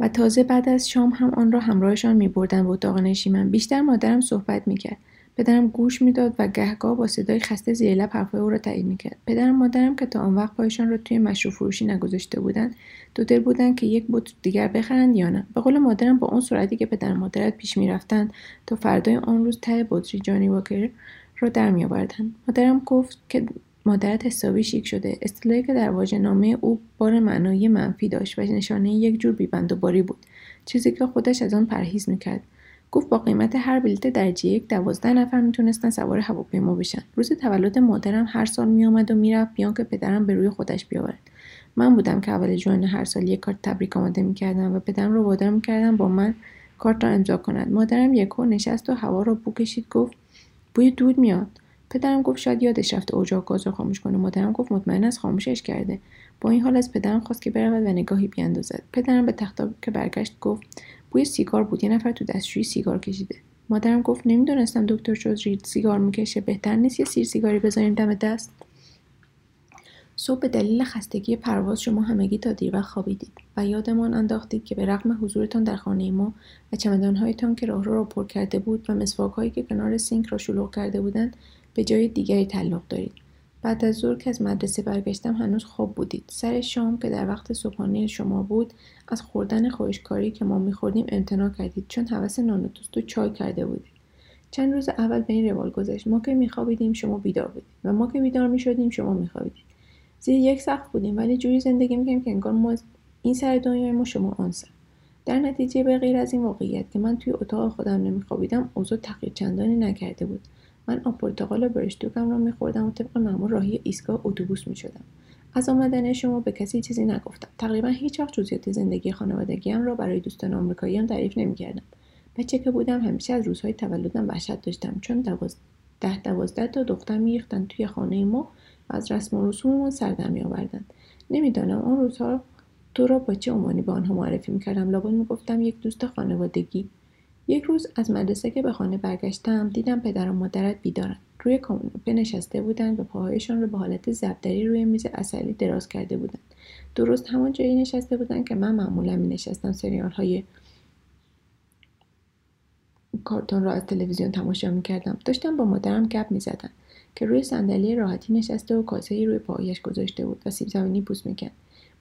و تازه بعد از شام هم آن را همراهشان میبردند به اتاق نشیمن. بیشتر مادرم صحبت می‌کرد. پدرم گوش می‌داد و گهگاه با صدای خسته زیر لب حرفهای او را تایید می‌کرد. پدرم مادرم که تا آن وقت پایشان را توی مشروب فروشی نگذاشته بودند دو دل بودند که یک بوت دیگر بخرند یا نه. به قول مادرم با اون سرعتی که پدر مادرت پیش می‌رفتند تا فردای آن روز ته بطری جانی واکر را در میآوردند مادرم گفت که مادرت حسابی شیک شده. اصطلاحی که در نامه او بار معنایی منفی داشت و نشانه یک جور بیبند و باری بود. چیزی که خودش از آن پرهیز می‌کرد. گفت با قیمت هر بلیت درجه یک دوازده نفر می‌تونستن سوار هواپیما بشن. روز تولد مادرم هر سال میآمد و می‌رفت بیان که پدرم به روی خودش بیاورد. من بودم که اول جوان هر سال یک کارت تبریک آماده می‌کردم و پدرم رو وادار می‌کردم با من کارت را امضا کند. مادرم یکو نشست و هوا را بو کشید گفت بوی دود میاد. پدرم گفت شاید یادش رفته اجاق گاز را خاموش کنه. مادرم گفت مطمئن است خاموشش کرده. با این حال از پدرم خواست که برود و نگاهی بیاندازد. پدرم به تختا که برگشت گفت بوی سیگار بود. یه نفر تو دستشویی سیگار کشیده. مادرم گفت نمی‌دونستم دکتر چودری سیگار می‌کشه. بهتر نیست یه سیر سیگاری بذاریم دم دست. صبح به دلیل خستگی پرواز شما همگی تا دیر وقت خوابیدید و یادمان انداختید که به رغم حضورتان در خانه ما و چمدانهایتان که راهرو را پر کرده بود و مسواکهایی که کنار سینک را شلوغ کرده بودند به جای دیگری تعلق دارید. بعد از ظهر که از مدرسه برگشتم هنوز خوب بودید. سر شام که در وقت صبحانه شما بود از خوردن خواهشکاری که ما میخوردیم امتناع کردید چون حوس نان و توست و چای کرده بودید چند روز اول به این روال گذشت. ما که میخوابیدیم شما بیدار بودید. و ما که بیدار می‌شدیم شما میخوابیدید. زیر یک سقف بودیم ولی جوری زندگی می‌کنیم که انگار ما این سر دنیای ما شما آن سر. در نتیجه به غیر از این واقعیت که من توی اتاق خودم نمیخوابیدم اوضاع تغییر چندانی نکرده بود. من آب پرتقال و برشتوکم را میخوردم و طبق معمول راهی ایستگاه اتوبوس می‌شدم. از آمدن شما به کسی چیزی نگفتم. تقریبا هیچ وقت جزئیات زندگی خانوادگیم را برای دوستان آمریکاییان تعریف نمی‌کردم. بچه که بودم همیشه از روزهای تولدم وحشت داشتم. چون ده دوازده تا دختر میریختند توی خانه ما و از رسم و رسوممان سر در میآوردند نمی‌دانم آن روزها تو را با چه عنوانی به آنها معرفی می‌کردم. لابد می‌گفتم یک دوست خانوادگی یک روز از مدرسه که به خانه برگشتم دیدم پدر و مادرت بیدارند روی کاناپه نشسته بودند و پاهایشان را به حالت زبدری روی میز اصلی دراز کرده بودند درست همان جایی نشسته بودند که من معمولا می نشستم سریال های کارتون را از تلویزیون تماشا می کردم داشتم با مادرم گپ می زدم که روی صندلی راحتی نشسته و کاسه روی پاهایش گذاشته بود و سیب زمینی بوس می‌کرد.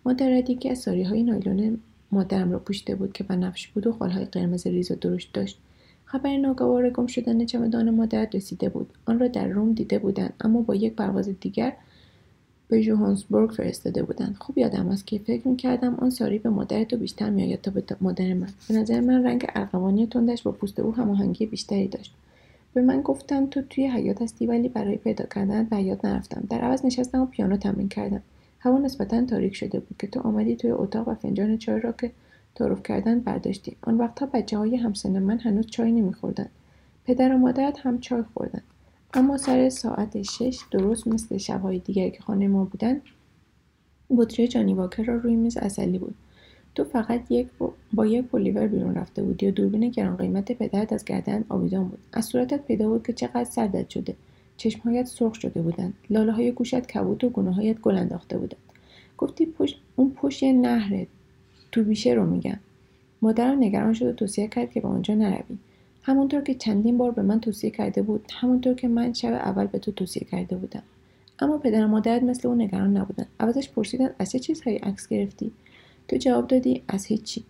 مادر که از ساری های نایلون مادرم را پوشیده بود که بنفش بود و خالهای قرمز ریز و درشت داشت. خبر ناگوار گم شدن چمدان مادر رسیده بود. آن را در روم دیده بودند اما با یک پرواز دیگر به جوهانسبورگ فرستاده بودند. خوب یادم است که فکر می‌کردم آن ساری به مادر تو بیشتر میآید تا به مادر من. به نظر من رنگ ارغوانی تندش با پوست او هماهنگی بیشتری داشت. به من گفتن تو توی حیات هستی ولی برای پیدا کردن به حیات نرفتم. در عوض نشستم و پیانو تمرین کردم. هوا نسبتا تاریک شده بود که تو آمدی توی اتاق و فنجان چای را که تعارف کردن برداشتی. آن وقتها بچه های همسن من هنوز چای نمیخوردند پدر و مادرت هم چای خوردن. اما سر ساعت شش درست مثل شبهای دیگری که خانه ما بودن بطری جانی واکر را روی میز اصلی بود. تو فقط یک با یک پلیور بیرون رفته بودی و دوربین گران قیمت پدرت از گردن آویزان بود. از صورتت پیدا بود که چقدر سردت شده. چشمهایت سرخ شده بودند. لاله های گوشت کبود و گونههایت گل انداخته بودند. گفتی پشت اون پشت نهره. تو بیشه رو میگم. مادرم نگران شد و توصیه کرد که به آنجا نروی همونطور که چندین بار به من توصیه کرده بود همونطور که من شب اول به تو توصیه کرده بودم. اما پدر و مادرت مثل اون نگران نبودن عوضش پرسیدن از چه چیزهایی عکس گرفتی؟ تو جواب دادی از هیچی.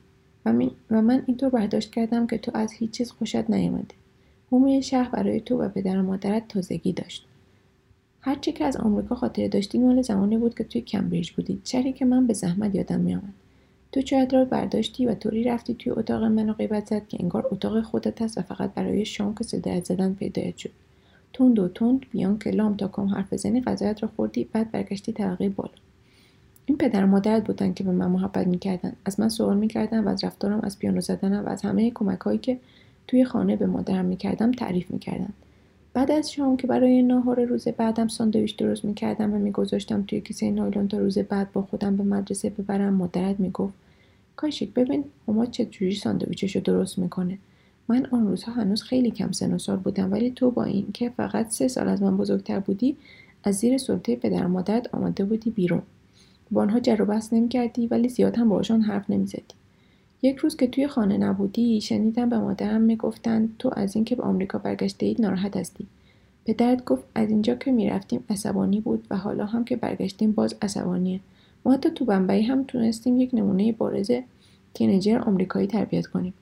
و, و من اینطور برداشت کردم که تو از هیچ چیز خوشت نیامده حومه شهر برای تو و پدر و مادرت تازگی داشت. هرچی که از آمریکا خاطره داشتی مال زمانی بود که توی کمبریج بودی شهری که من به زحمت یادم میآمد. تو چایت را برداشتی و طوری رفتی توی اتاق من و غیبت زد که انگار اتاق خودت است و فقط برای شام که صدایت زدن پیدایت شد. تند و تند بیان که لام تا کام حرف بزنی غذایت را خوردی بعد برگشتی طبقه بالا. این پدر و مادرت بودن که به من محبت می‌کردن. از من سوال می‌کردن و از رفتارم از پیانو زدنم و از همه کمک هایی که توی خانه به مادرم می‌کردم تعریف می‌کردن. بعد از شام که برای ناهار روز بعدم ساندویچ درست می‌کردم و میگذاشتم توی کیسه نایلون تا روز بعد با خودم به مدرسه ببرم مادرت می‌گفت کاشیک ببین هما چجوری ساندویچش رو درست می‌کنه. من آن روزها هنوز خیلی کم سن و سال بودم ولی تو با اینکه فقط سه سال از من بزرگتر بودی از زیر سلطه پدر مادرت آمده بودی بیرون. با آنها جر و بحث نمی‌کردی ولی زیاد هم باشان حرف نمی‌زدی. یک روز که توی خانه نبودی شنیدم به مادرم می‌گفتند تو از اینکه به آمریکا برگشته اید ناراحت هستی. پدرت گفت از اینجا که می‌رفتیم عصبانی بود و حالا هم که برگشتیم باز عصبانیه. ما حتی تو بمبئی هم تونستیم یک نمونه بارز تینیجر آمریکایی تربیت کنیم.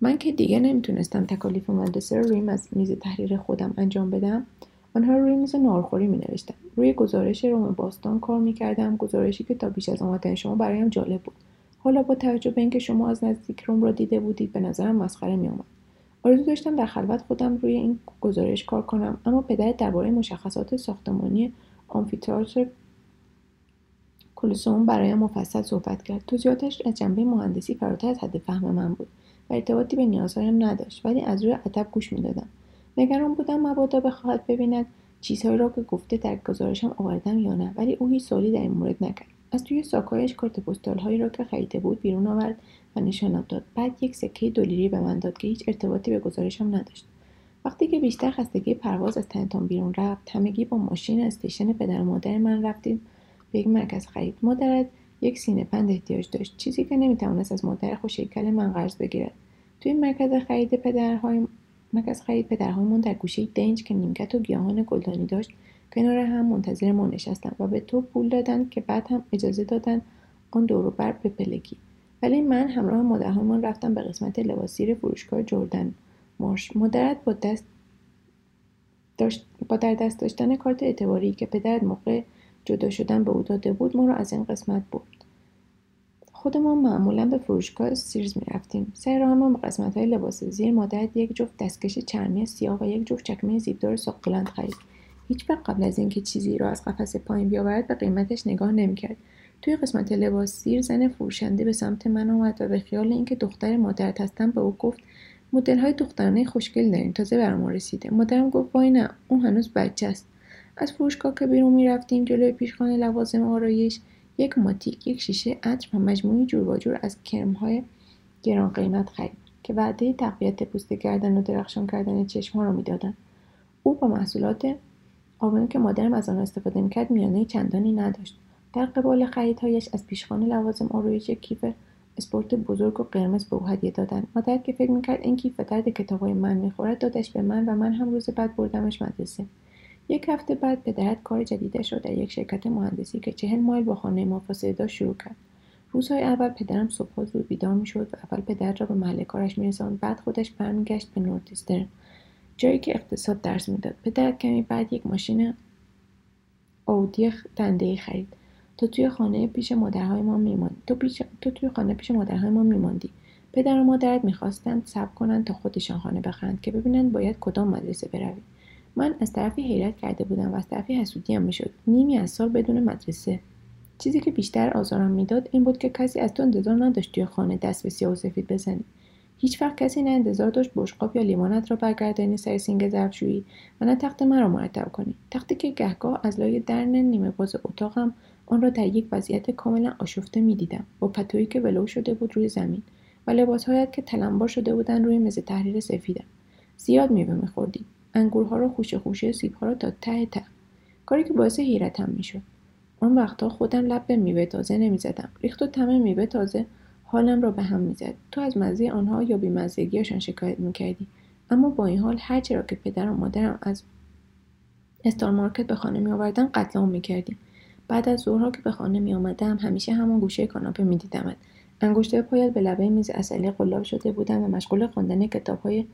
من که دیگه نمی‌تونستم تکالیف مدرسه رو روی میز تحریر خودم انجام بدم آنها روی میز نارخوری می نوشتم روی گزارش روم باستان کار می کردم گزارشی که تا بیش از آمدن شما برایم جالب بود. حالا با توجه به اینکه شما از نزدیک روم را دیده بودید به نظرم مسخره می آمد آرزو داشتم در خلوت خودم روی این گزارش کار کنم اما پدر درباره مشخصات ساختمانی آمفیتئاتر کلوسوم برایم مفصل صحبت کرد. توضیحاتش از جنبه مهندسی فراتر از حد فهم من بود و ارتباطی به نیازهایم نداشت ولی از روی ادب گوش می‌دادم. نگران بودم مبادا بخواهد ببیند چیزهایی را که گفته در گزارشم آوردم یا نه ولی او هیچ سوالی در این مورد نکرد. از توی ساکهایش کارت پستالهایی را که خریده بود بیرون آورد و نشانم داد. بعد یک سکه دولیری به من داد که هیچ ارتباطی به گزارشم نداشت. وقتی که بیشتر خستگی پرواز از تنتان بیرون رفت همگی با ماشین استیشن پدر مادر من رفتیم به یک مرکز خرید. مادرت یک سینه پند احتیاج داشت چیزی که نمی‌توانست از مادر خوشیکل من قرض بگیرد. توی مرکز خرید پدرهای مرکز خرید پدرهایمان در گوشه دنج که نیمکت و گیاهان گلدانی داشت کنار هم منتظر ما نشستم و به تو پول دادند که بعد هم اجازه دادن آن دور بر به پلکی ولی من همراه مادرهایمان رفتم به قسمت لباسیر فروشگاه جردن مارش مادرت با دست داشت با در دست داشتن کارت اعتباری که پدرت موقع جدا شدن به او داده بود ما را از این قسمت برد خودمان معمولا به فروشگاه سیرز می رفتیم. سر راهمان به قسمت های لباس زیر مادرت یک جفت دستکش چرمی سیاه و یک جفت چکمه زیبدار ساقلند خرید. هیچ وقت قبل از اینکه چیزی را از قفس پایین بیاورد به قیمتش نگاه نمی‌کرد. توی قسمت لباس زیر زن فروشنده به سمت من آمد و به خیال اینکه دختر مادرت هستم به او گفت مدل های دخترانه خوشگل داریم تازه بر ما رسیده. مادرم گفت وای نه اون هنوز بچه است. از فروشگاه که بیرون می‌رفتیم جلوی پیشخانه لوازم آرایش یک ماتیک یک شیشه عطر و مجموعی جور جور از کرمهای گران قیمت خرید که وعده تقویت پوست گردن و درخشان کردن چشمها را می‌دادند او با محصولات آبنو که مادرم از آن استفاده می‌کرد میانه چندانی نداشت. در قبال خریدهایش از پیشخانه لوازم آرایش کیف اسپورت بزرگ و قرمز به او هدیه دادند. مادر که فکر می‌کرد این کیف درد کتابهای من می‌خورد دادش به من و من هم روز بعد بردمش مدرسه. یک هفته بعد پدرت کار جدیدش را در یک شرکت مهندسی که چهل مایل با خانه ما فاصله داشت شروع کرد. روزهای اول پدرم صبحها زود بیدار می‌شد و اول پدر را به محل کارش میرساند. بعد خودش برمیگشت به Northeastern جایی که اقتصاد درس می‌داد. پدرت کمی بعد یک ماشین اودی دنده خرید. تو توی خانه پیش مادرهای ما میماندی تو, پیش... تو توی خانه پیش مادرهای ما میماندی. پدر و مادرت می‌خواستند صبر کنند تا خودشان خانه بخرند که ببینند باید کدام مدرسه بروی من از طرفی حیرت کرده بودم و از طرفی حسودی هم می‌شد. نیمی از سال بدون مدرسه. چیزی که بیشتر آزارم می‌داد این بود که کسی از تو انتظار نداشت توی خانه دست به سیاه و سفید بزنی. هیچ وقت کسی نه انتظار داشت بشقاب یا لیمانت را برگردانی سر سینگ ظرفشویی و نه تخت مرا مرتب کنی. تختی که گهگاه از لای درن نیمه باز اتاقم آن را در یک وضعیت کاملا آشفته می‌دیدم. با پتویی که ولو شده بود روی زمین و لباسهایت که تلمبار شده بودن روی مز تحریر سفیدم. زیاد میوه میخوردی انگورها را خوشه خوشه سیبها را تا ته ته. کاری که باعث حیرتم می‌شد. آن وقتها خودم لب به میوه تازه نمی‌زدم. ریخت و تمه میوه تازه حالم را به هم می‌زد. تو از مزه آنها یا بیمزگیهاشان شکایت می‌کردی. اما با این حال هرچی را که پدر و مادرم از استار مارکت به خانه می آوردن قتل عام می‌کردیم. بعد از ظهرها که به خانه می آمدم همیشه همان گوشه کاناپه میدیدمت. انگشته پایت به لبه میز اصلی قلاب شده بودم و مشغول خواندن کتابهای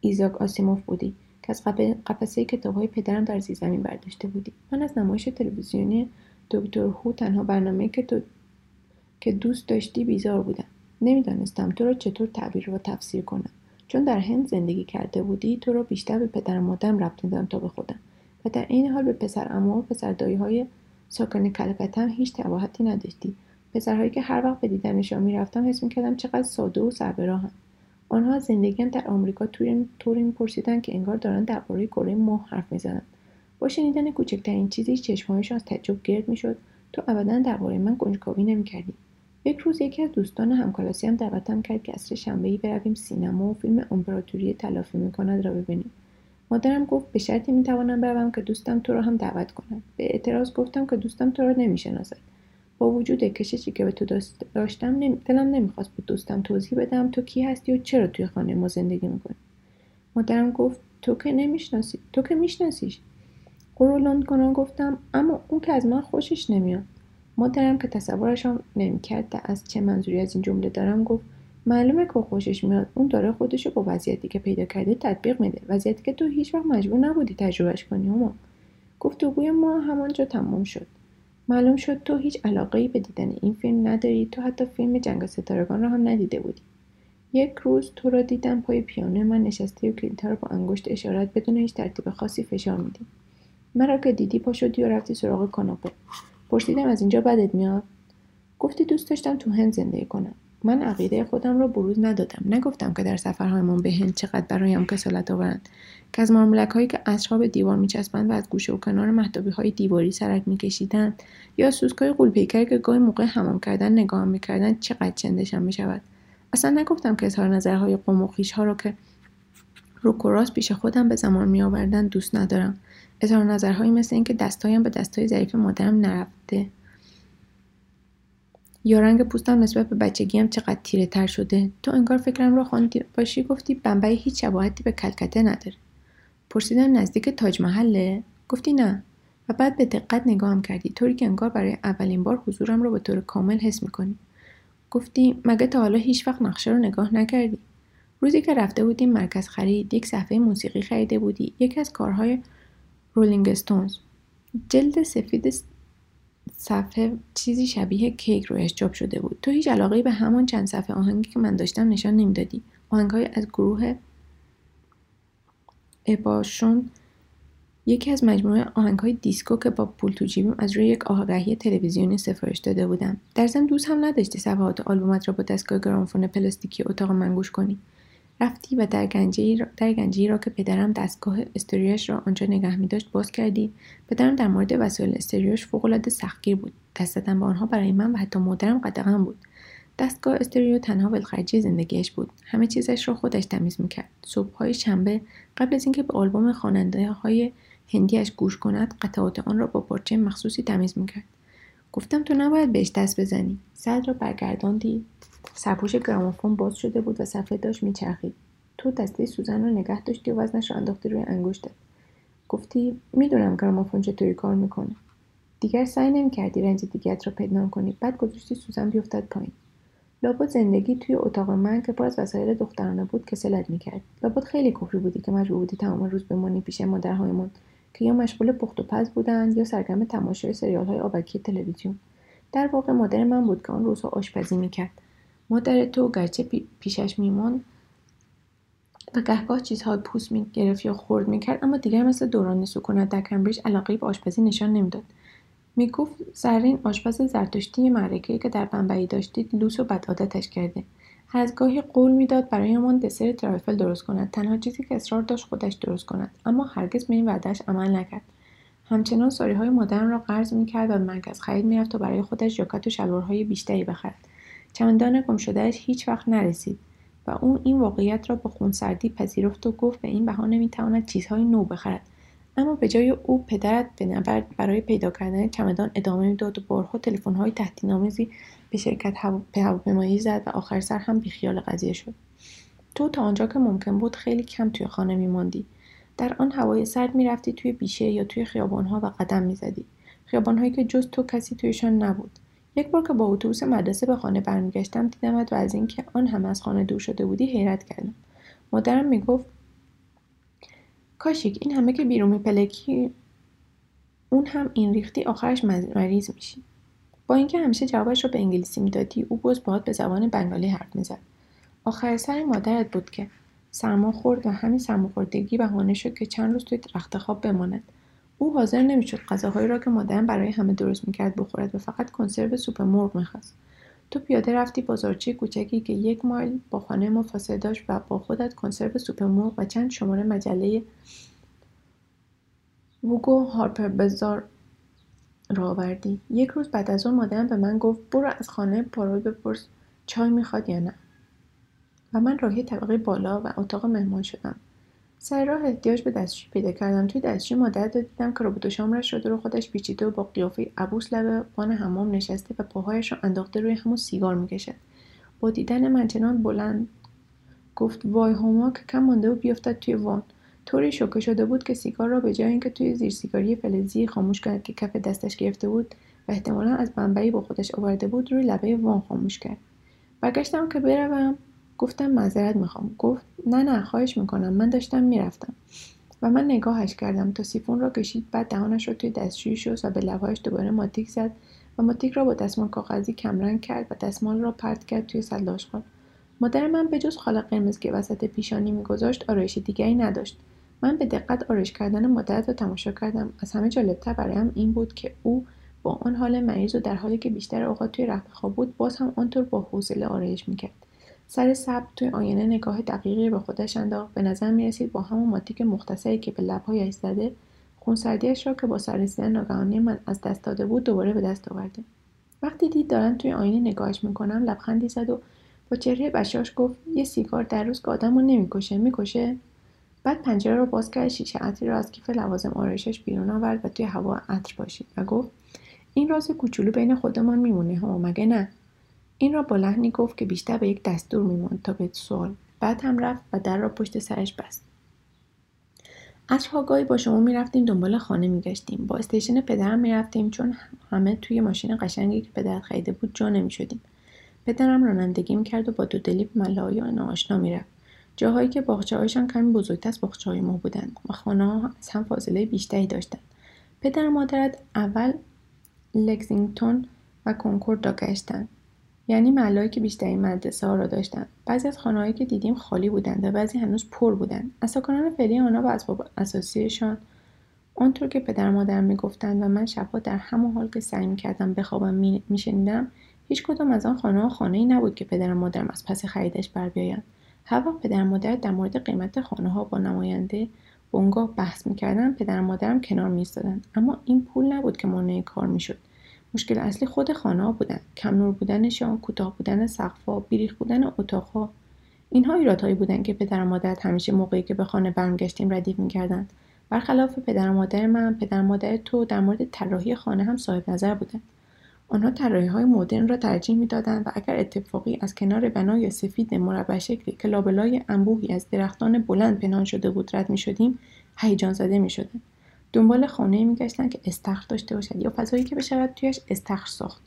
ایزاک آسیموف بودی. که از قفسه کتابهای پدرم در زیرزمین برداشته بودی. من از نمایش تلویزیونی دکتر هو تنها برنامه که تو که دوست داشتی بیزار بودم. نمی‌دانستم تو را چطور تعبیر و تفسیر کنم. چون در هند زندگی کرده بودی تو را بیشتر به پدر مادرم ربط می‌دادم تا به خودم. و در این حال به پسر اما و پسر دایی های ساکن کلکتم هیچ تباهتی نداشتی. پسرهایی که هر وقت به دیدنشان می‌رفتم حس می‌کردم چقدر ساده و سربراهند آنها از زندگیم در آمریکا طوری میپرسیدند که انگار دارند درباره کره ماه حرف می‌زنند با شنیدن کوچکترین چیزی چشمهایشان از تعجب گرد می‌شد. تو ابدا درباره من کنجکاوی نمی‌کردی. یک روز یکی از دوستان همکلاسیم دعوتم کرد که عصر شنبهای برویم سینما و فیلم امپراتوری تلافی می‌کند را ببینیم. مادرم گفت به شرطی می‌توانم بروم که دوستم تو را هم دعوت کند. به اعتراض گفتم که دوستم تو را نمی‌شناسد. با وجود کششی که به تو داشتم دلم نمی‌خواست به دوستم توضیح بدم تو کی هستی و چرا توی خانه ما زندگی می‌کنی. مادرم گفت تو که نمی‌شناسی تو که میشناسیش. قرولند کنان گفتم اما اون که از من خوشش نمیاد. مادرم که تصورشم نمی‌کرد از چه منظوری از این جمله دارم گفت. معلومه که خوشش میاد اون داره خودشو با وضعیتی که پیدا کرده تطبیق میده. وضعیتی که تو هیچ وقت مجبور نبودی تجربهش کنی اما گفتگوی ما همانجا تمام شد. معلوم شد تو هیچ علاقه ای به دیدن این فیلم نداری تو حتی فیلم جنگ ستارگان را هم ندیده بودی. یک روز تو را دیدم پای پیانو من نشسته و کلیدها را با انگشت اشارت بدون هیچ ترتیب خاصی فشار میدی. مرا که دیدی پا شدی و رفتی سراغ کاناپه. پرسیدم از اینجا بدت میاد؟ گفتی دوست داشتم تو هند زندگی کنم. من عقیده خودم را بروز ندادم. نگفتم که در سفرهایمان به هند چقدر برایم کسالت آورند. که از مارملک هایی که اصرها به دیوار میچسبند و از گوشه و کنار محتابی های دیواری سرک میکشیدند یا سوسکای قولپیکری که گاهی موقع حمام کردن نگاه می‌کردند چقدر چندشم می‌شود. اصلا نگفتم که اظهار نظرهای قوم و ها را که روکوراس پیش خودم به زمان میآوردند دوست ندارم. اظهار نظرهایی مثل اینکه دستهایم به دستهای ضعیف مادرم نرفته. یا رنگ پوستم نسبت به بچگیم چقدر تیره تر شده. تو انگار فکرم را خواندی باشی گفتی بمبئی هیچ شباهتی به کلکته نداره. پرسیدم نزدیک تاج محله؟ گفتی نه. و بعد به دقت نگاهم کردی. طوری که انگار برای اولین بار حضورم رو به طور کامل حس می‌کنی. گفتی مگه تا حالا هیچ وقت نقشه رو نگاه نکردی؟ روزی که رفته بودیم مرکز خرید یک صفحه موسیقی خریده بودی. یکی از کارهای رولینگ استونز جلد سفید صفحه چیزی شبیه کیک رویش چاپ شده بود. تو هیچ علاقه به همان چند صفحه آهنگی که من داشتم نشان نمی‌دادی. آهنگهای از گروه اباشون یکی از مجموعه آهنگ های دیسکو که با پول تو جیبیم از روی یک آگهی تلویزیونی سفارش داده بودم. در ضمن دوست هم نداشتی صفحات آلبومت را با دستگاه گرامفون پلاستیکی اتاق من گوش کنی. رفتی و در گنجی را, که پدرم دستگاه استریوش را آنجا نگه می داشت باز کردی. پدرم در مورد وسایل استریوش فوقالعاده سختگیر بود. دست به آنها برای من و حتی مادرم قدغن بود. دستگاه استریو تنها ولخرجی زندگیش بود. همه چیزش را خودش تمیز می‌کرد صبحهای شنبه قبل از اینکه به آلبوم خواننده های هندیش گوش کند قطعات آن را با پارچه مخصوصی تمیز می‌کرد گفتم تو نباید بهش دست بزنی. سر را برگرداندی. سرپوش گرامافون باز شده بود و صفحه داشت میچرخید. تو دسته سوزن رو نگه داشتی و وزنش را انداختی روی انگشتت. گفتی می‌دونم گرامافون چطوری کار می‌کنه. دیگر سعی نمی‌کردی رنج دیگرت را پنهان کنی. بعد گذاشتی سوزن بیفتد پایین. لابد زندگی توی اتاق من که پر از وسایل دخترانه بود کسلت می‌کرد. لابد خیلی کفری بودی که مجبور بودی تمام روز بمانی پیش مادرهایمان که یا مشغول پخت و پز بودند یا سرگرم تماشای سریال های آبکی تلویزیون. در واقع مادر من بود که آن روزها آشپزی می‌کرد. مادر تو گرچه پیشش میماند و گهگاه چیزهای پوست می‌گرفت یا خورد می‌کرد اما دیگر مثل دوران سکونت در کمبریج علاقه به آشپزی نشان نمی‌داد. می‌گفت زرین آشپز زرتشتی معرکه که در بمبئی داشتید لوس و بدعادتش کرده. از گاهی قول می‌داد برایمان دسر ترایفل درست کند. تنها چیزی که اصرار داشت خودش درست کند اما هرگز به این وعدهاش عمل نکرد. همچنان های مادرم را قرض می‌کرد و مرکز خرید می‌رفت تا برای خودش ژاکت و شلوارهای بیشتری بخرد. چمدان گم شدهش هیچ وقت نرسید و او این واقعیت را با خونسردی پذیرفت و گفت به این بهانه می‌تواند چیزهای نو بخرد. اما به جای او پدرت به نبرد برای پیدا کردن چمدان ادامه می‌داد و بارها تلفن‌های تهدیدآمیزی به شرکت هواپیمایی زد و آخر سر هم بیخیال قضیه شد. تو تا آنجا که ممکن بود خیلی کم توی خانه میماندی. در آن هوای سرد می‌رفتی توی بیشه یا توی خیابانها و قدم می‌زدی. خیابانهایی که جز تو کسی تویشان نبود. یک بار که با اتوبوس مدرسه به خانه برمیگشتم دیدمت و از اینکه آن همه از خانه دور شده بودی حیرت کردم. مادرم می‌گفت کاشیک این همه که بیرون میپلکی اون هم این ریختی آخرش مریض میشی. با اینکه همیشه جوابش رو به انگلیسی می‌دادی او باز باهات به زبان بنگالی حرف می‌زد. آخر سر مادرت بود که سرما خورد و همین سرماخوردگی بهانه شد که چند روز توی رخت خواب بماند. او حاضر نمی‌شد غذاهایی را که مادرم برای همه درست می‌کرد بخورد و فقط کنسرو سوپ مرغ می‌خواست. تو پیاده رفتی بازارچه کوچکی که یک مایل با خانه ما فاصله داشت و با خودت کنسرو سوپ مرغ و چند شماره مجله ووگو هارپر بزار را آوردی. یک روز بعد از اون مادرم به من گفت برو از خانه پارول بپرس چای می‌خواد یا نه؟ و من راهی طبقه بالا و اتاق مهمان شدم. سر راه احتیاج به دستشویی پیدا کردم. توی دستشویی مادر دیدم که رابط شامرش شده رو خودش پیچیده و با قیافه عبوس لب بان حمام نشسته و پاهایش را انداخته روی همون سیگار می‌کشد. با دیدن من چنان بلند گفت وای هما که کم مانده و بیفتد توی وان. طوری شوکه شده بود که سیگار را به جای اینکه توی زیر سیگاری فلزی خاموش کند که کف دستش گرفته بود و احتمالا از بمبئی با خودش آورده بود روی لبه وان خاموش کرد. برگشتم که بروم. گفتم معذرت می‌خوام. گفت نه نه خواهش می‌کنم. من داشتم می‌رفتم. و من نگاهش کردم. تا سیفون را کشید. بعد دهانش را توی دستشویی شست و به لبهایش دوباره ماتیک زد و ماتیک را با دستمال کاغذی کمرنگ کرد و دستمال را پرت کرد توی سلاش مادر من به جز خاله قرمز که وسط پیشانی میگذاشت آرایش دیگری نداشت. من به دقت آرایش کردن مادرت را تماشا کردم. از همه جالبتر برایم این بود که او با آن حال مریض و در حالی که بیشتر اوقات توی رخت خواب بود باز هم آنطور با حوصله آرایش می‌کرد. سر صبر توی آینه نگاه دقیقی به خودش انداخت. به نظر می‌رسید با همون ماتیک مختصری که به لبهایش زده خونسردیش را که با سررسیدن ناگهانی من از دست داده بود دوباره به دست آورده. وقتی دید دارم توی آینه نگاهش می‌کنم لبخندی زد و با چهره بشاش گفت یه سیگار در روز که آدم رو نمی‌کشه می‌کشه؟ بعد پنجره رو باز کرد شیشه عطری را از کیف لوازم آرایشش بیرون آورد و توی هوا عطر باشید و گفت این راز کوچولو بین خودمان میمونه ها مگه نه؟ این را با لحنی گفت که بیشتر به یک دستور میموند تا به سوال. بعد هم رفت و در را پشت سرش بست. عصرها گاهی با شما می‌رفتیم دنبال خانه میگشتیم. با استیشن پدرم می‌رفتیم چون همه توی ماشین قشنگی که پدرت خریده بود جا نمی‌شدیم. پدرم رانندگی می‌کرد و با دودلی به ملاهای ناآشنا می‌رفت. جاهایی که باغچههایشان کمی بزرگتر از باغچههای ما بودند و خانه ها از هم فاصله بیشتری داشتند. پدر مادرت اول لکزینگتون و کنکورد را گشتند یعنی محلهایی که بیشترین مدرسه ها را داشتند بعضی از خانههایی که دیدیم خالی بودند و بعضی هنوز پر بودند از ساکنان فعلی آنها و اسباب اساسیشان. آنطور که پدر مادرم می‌گفتند و من شبها در همان حال که سعی می‌کردم بخوابم میشنیدم هیچ کدام از آن خانه خانه ای نبود که پدر مادرم از پس خریدش بر بیایند. هر وقت پدر مادر در مورد قیمت خانه ها با نماینده بنگاه بحث می‌کردن پدر مادرم کنار میایستادند اما این پول نبود که مانع کار می‌شد. مشکل اصلی خود خانه ها بودن کم نور بودنشان کوتاه بودن سقفها بیریخ بودن اتاقها. اینها ایرادهایی بودند که پدر و مادرت همیشه موقعی که به خانه برمیگشتیم ردیف می‌کردند. برخلاف پدر و مادر من پدر و مادر تو در مورد طراحی خانه هم صاحب نظر بودند. آنها طراحی های مدرن را ترجیح می‌دادند و اگر اتفاقی از کنار بنای سفید مربع شکلی که لابلای انبوهی از درختان بلند پنهان شده بود رد می شدیم هیجان زده می شدن. دنبال خانه میگشتند که استخر داشته باشد یا فضایی که بشود تویش استخر ساخت.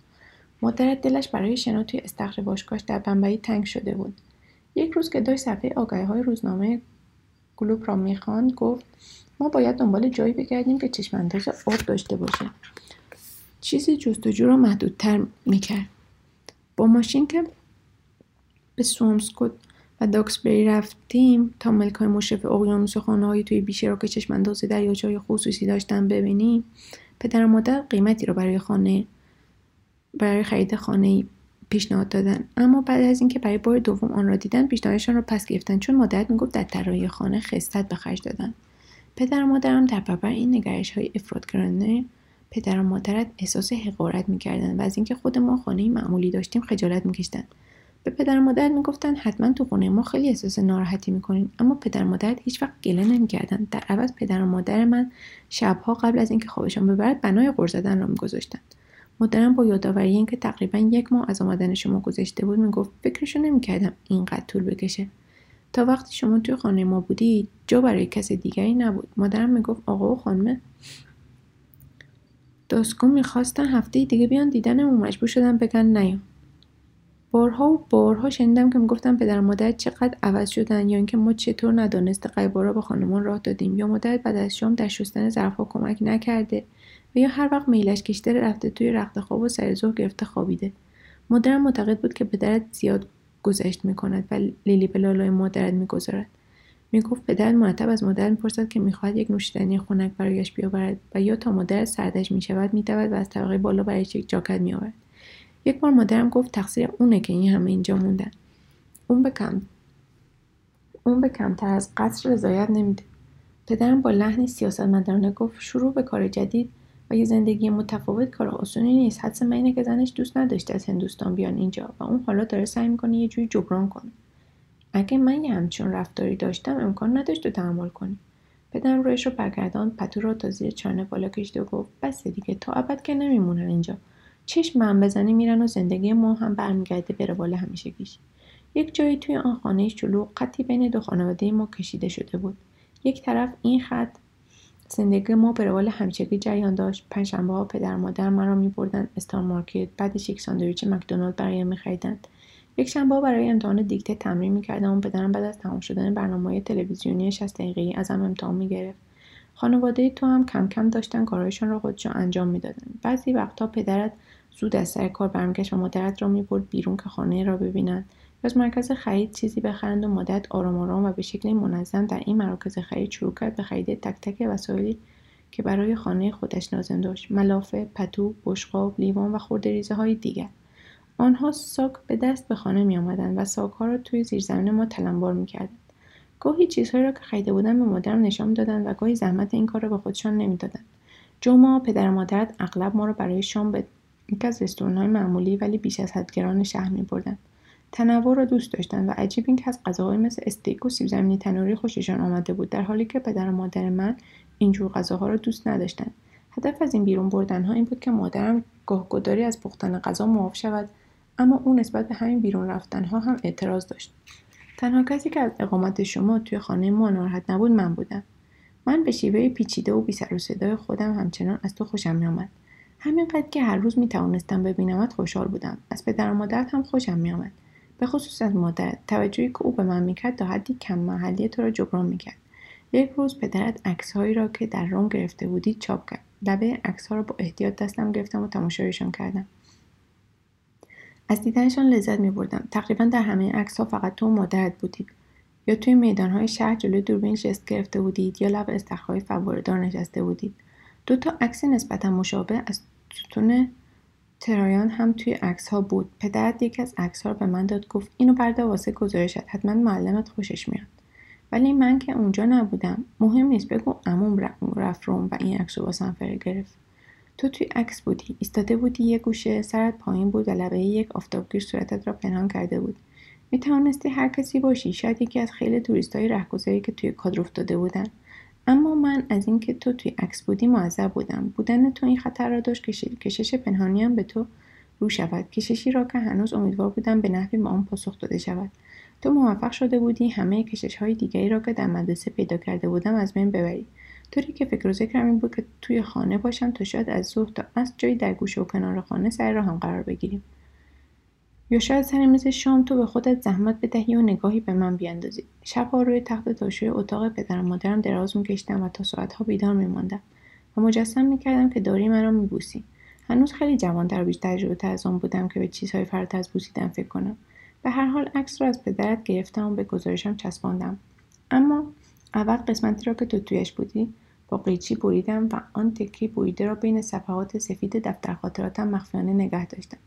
مادرت دلش برای شنا توی استخر باشگاهش در بمبئی تنگ شده بود. یک روز که داشت صفحه آگهی های روزنامه گلوب را می‌خواند گفت ما باید دنبال جایی بگردیم که چشمانداز آب داشته باشه. چیزی جستجو را محدودتر می‌کرد. با ماشین که به سومسکوت و داکسبری رفتیم تا ملکای مشرف اقیانوس و توی بیشه را که چشمانداز دریاچههای خصوصی داشتن ببینیم پدر و مادر قیمتی را برای خانه برای خرید خانه پیشنهاد دادن. اما بعد از اینکه برای بار دوم آن را دیدن پیشنهادشان را پس گرفتن چون مادرت می‌گفت در طراحی خانه خستت به خرج دادن. پدر و مادرم در برابر این نگرش های افرادگرانه پدر و مادرت احساس حقارت می‌کردند و از اینکه خود ما خانه معمولی داشتیم خجالت میکشیدند به پدر مادر می‌گفتن حتما تو خونه ما خیلی احساس ناراحتی می‌کنین. اما پدر و مادرت هیچ وقت گله نمی‌کردن. در عوض پدر و مادر من شبها قبل از اینکه خوابشان ببرد بنای غر زدن را میگذاشتند مادرم با یادآوری اینکه تقریبا یک ماه از آمدن شما گذشته بود می‌گفت فکرشو نمی‌کردم اینقدر طول بکشه. تا وقتی شما توی خانه ما بودی جا برای کس دیگری نبود. مادرم می‌گفت آقا و خانم داسکو می‌خواستن هفته دیگه بیان دیدنمون. مجبور شدن بگن نیام بارها و بارها شنیدم که می‌گفتن پدر مادر چقدر عوض شدن یا اینکه ما چطور ندانسته قیبارا به خانمان راه دادیم یا مادر بعد از شام در شستن ظرفها کمک نکرده و یا هر وقت میلش کشته رفته توی رخت خواب و سر ظهر گرفته خوابیده. مادرم معتقد بود که پدرت زیاد گذشت می‌کند و لیلی به لالای مادرت می‌گذارد. می‌گفت پدرت مرتب از مادرت می‌پرسد که می‌خواهد یک نوشیدنی خنک برایش بیاورد و یا تا مادرت سردش می‌شود میدود و از طبقه بالا برایش یک جاکت میآورد. یک بار مادرم گفت تقصیر اونه که این همه اینجا موندن اون به کم اون به کمتر از قصر رضایت نمیده. پدرم با لحنی سیاستمدارانه گفت شروع به کار جدید و یه زندگی متفاوت کار آسونی نیست. حدس من اینه که زنش دوست نداشته از هندوستان بیان اینجا و اون حالا داره سعی می‌کنه یه جوری جبران کنه. اگه من یه همچون رفتاری داشتم امکان نداشت تو تحمل کنی. پدرم رویش رو برگردان پتو را تا زیر چانه بالا کشید و گفت بس دیگه تا ابد که نمیمونن اینجا. چشم من بزنی میرن و زندگی ما هم برمیگرده بره بالا همیشگیش. یک جایی توی آن خانه شلوغ خطی بین دو خانواده ما کشیده شده بود. یک طرف این خط زندگی ما به روال همیشگی جریان داشت. پنجشنبه ها پدر مادر مرا میبردن استار مارکت. بعدش یک ساندویچ مکدونالد برایم میخریدند یک شنبه برای امتحان دیکته تمرین می‌کردم. و پدرم بعد از تمام شدن برنامه تلویزیونی 60 دقیقهای ازم امتحان می‌گرفت. خانواده تو هم کم کم داشتن کارهایشان را خودشان انجام می‌دادن. بعضی وقتها پدرت زود از سر کار برمیگشت و مادرت را می‌برد بیرون که خانه را ببینند از مرکز خرید چیزی بخرند و مدت آرام آرام و به شکل منظم در این مراکز خرید شروع کرد به خرید تک تک وسایلی که برای خانه خودش لازم داشت. ملافه پتو بشقاب لیوان و خورده های دیگر. آنها ساک به دست به خانه می آمدند و ساکها را توی زیرزمین ما تلمبار می کردند. گاهی چیزهایی را که خریده بودن به مادرم نشان دادند و گاهی زحمت این کار را به خودشان نمی‌دادند. جمعه پدر و مادرت اغلب ما را برای شام به یکی از رستورانهای معمولی ولی بیش از حد گران شهر می بردن. تنوع را دوست داشتند و عجیب اینکه از غذاهایی مثل استیک و سیب زمینی تنوری خوششان آمده بود در حالی که پدر و مادر من اینجور غذاها را دوست نداشتند. هدف از این بیرون بردنها این بود که مادرم گاهگداری از پختن غذا معاف شود اما او نسبت به همین بیرون رفتنها هم اعتراض داشت. تنها کسی که از اقامت شما توی خانه ما ناراحت نبود من بودم. من به شیوه پیچیده و بی و صدای خودم همچنان از تو خوشم میآمد. همینقدر که هر روز می توانستم ببینمت خوشحال بودم از پدر و مادرت هم خوشم میآمد به خصوص از مادرت توجهی که او به من می‌کرد تا حدی کم محلی تو را جبران می‌کرد یک روز پدرت عکسهایی را که در روم گرفته بودی چاپ کرد لبه عکسها را با احتیاط دستم گرفتم و تماشایشان کردم از دیدنشان لذت می بردم. تقریبا در همه عکس ها فقط تو و مادرت بودید. یا توی میدان های شهر جلوی دوربین جست گرفته بودید یا لب استخرهای فواردار نشسته بودید. دو تا عکس نسبتا مشابه از ستون ترایان هم توی عکس ها بود. پدرت یکی از عکس ها رو به من داد گفت اینو برده واسه گزارشت. حتما معلمت خوشش میاد. ولی من که اونجا نبودم. مهم نیست بگو عموم رفت روم و این عکس رو واسم گرفت. تو توی عکس بودی. ایستاده بودی یه گوشه سرت پایین بود و لبه یک آفتابگیر صورتت را پنهان کرده بود. می توانستی هر کسی باشی. شاید یکی از خیلی توریستای رهگذاری که توی کادر افتاده بودن. اما من از اینکه تو توی عکس بودی معذب بودم. بودن تو این خطر را داشت که کشش پنهانی هم به تو رو شود. کششی را که هنوز امیدوار بودم به نحوی به آن پاسخ داده شود. تو موفق شده بودی همه کشش های دیگری را که در مدرسه پیدا کرده بودم از بین ببری. طوری که فکر و ذکرم این بود که توی خانه باشم تا شاید از ظهر تا از جایی در گوشه و کنار خانه سر را هم قرار بگیریم. یا شاید سر میز شام تو به خودت زحمت بدهی و نگاهی به من بیاندازی. شبها روی تخت تاشوی اتاق پدر و مادرم دراز میکشیدم و تا ساعتها بیدار میماندم و مجسم می‌کردم که داری مرا میبوسی. هنوز خیلی جوانتر و بیشتر تجربه از آن بودم که به چیزهای فراتر از بوسیدن فکر کنم. به هر حال عکس را از پدرت گرفتم و به گزارشم چسباندم. اما اول قسمتی را که تو تویش بودی با قیچی بریدم و آن تکی بریده را بین صفحات سفید دفتر خاطراتم مخفیانه نگه داشتم.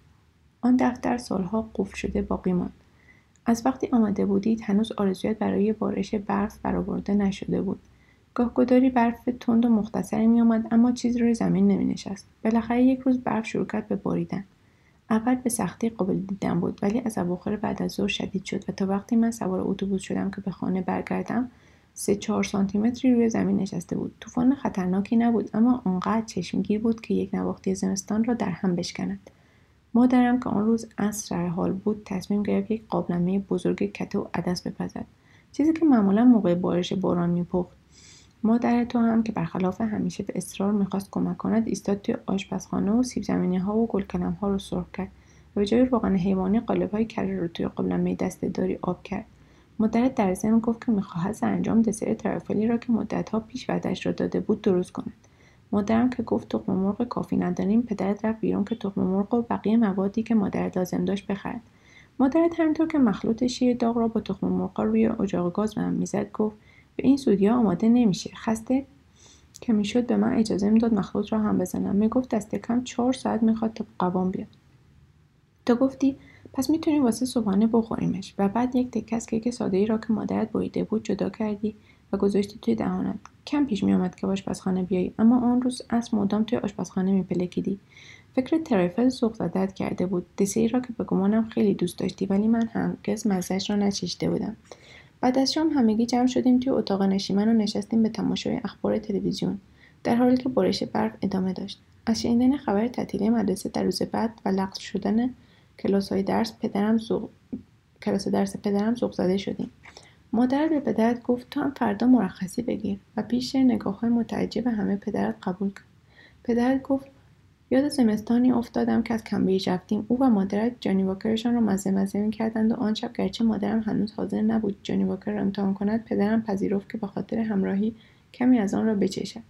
آن دفتر سالها قفل شده باقی ماند. از وقتی آمده بودید هنوز آرزویت برای بارش برف برآورده نشده بود. گاهگداری برف تند و مختصری میآمد اما چیزی روی زمین نمینشست. بالاخره یک روز برف شروع کرد به باریدن. اول به سختی قابل دیدن بود ولی از اواخر بعد از ظهر شدید شد و تا وقتی من سوار اتوبوس شدم که به خانه برگردم سه چهار سانتیمتری روی زمین نشسته بود. طوفان خطرناکی نبود اما آنقدر چشمگیر بود که یک نواختی زمستان را در هم بشکند. مادرم که آن روز عصر سر حال بود تصمیم گرفت یک قابلمه بزرگ کته و عدس بپزد. چیزی که معمولا موقع بارش باران میپخت. مادر تو هم که برخلاف همیشه به اصرار می‌خواست کمک کند ایستاد توی آشپزخانه و سیب زمینی ها و گلکلم ها رو سرخ کرد و به جای روغن حیوانی قالب های کره رو توی قابلمه دسته داری آب کرد. مادرت در ضمن گفت که می‌خواهد انجام دسر ترفلی را که مدتها پیش وعدهاش را داده بود درست کند. مادرم که گفت تخم مرغ کافی نداریم پدرت رفت بیرون که تخم مرغ و بقیه موادی که مادرت لازم داشت بخرد. مادرت همینطور که مخلوط شیر داغ را با تخم مرغ روی اجاق گاز به می‌زد گفت به این سودی آماده نمیشه. خسته که می‌شد به من اجازه می‌داد مخلوط را هم بزنم. می‌گفت دست کم چهار ساعت می‌خواد تا قوام بیاد. تو گفتی پس می‌تونیم واسه صبحانه بخوریمش. و بعد یک تکه از کیک ساده ای را که مادرت بریده بود جدا کردی و گذاشتی توی دهانت. کم پیش میآمد که آشپزخانه بیایی اما آن روز از مدام توی آشپزخانه میپلکیدی. فکر ترایفل سوق زدت کرده بود. دسری را که به گمانم خیلی دوست داشتی ولی من هرگز مزهش را نچشیده بودم. بعد از شام همگی جمع شدیم توی اتاق نشیمن و نشستیم به تماشای اخبار تلویزیون در حالی که بارش برف ادامه داشت. از شنیدن خبر تعطیلی مدرسه در روز بعد و لغو شدن کلاس های درس پدرم زوغ... کلاس درس پدرم زوغ زده شدیم. مادر به پدرت گفت تو هم فردا مرخصی بگیر و پیش نگاه های متعجب همه پدرت قبول کرد پدرت گفت یاد زمستانی افتادم که از کمبریج رفتیم. او و مادرت جانی واکرشان را مزه مزه می‌کردند و آن شب گرچه مادرم هنوز حاضر نبود جانی واکر را امتحان کند پدرم پذیرفت که به خاطر همراهی کمی از آن را بچشد.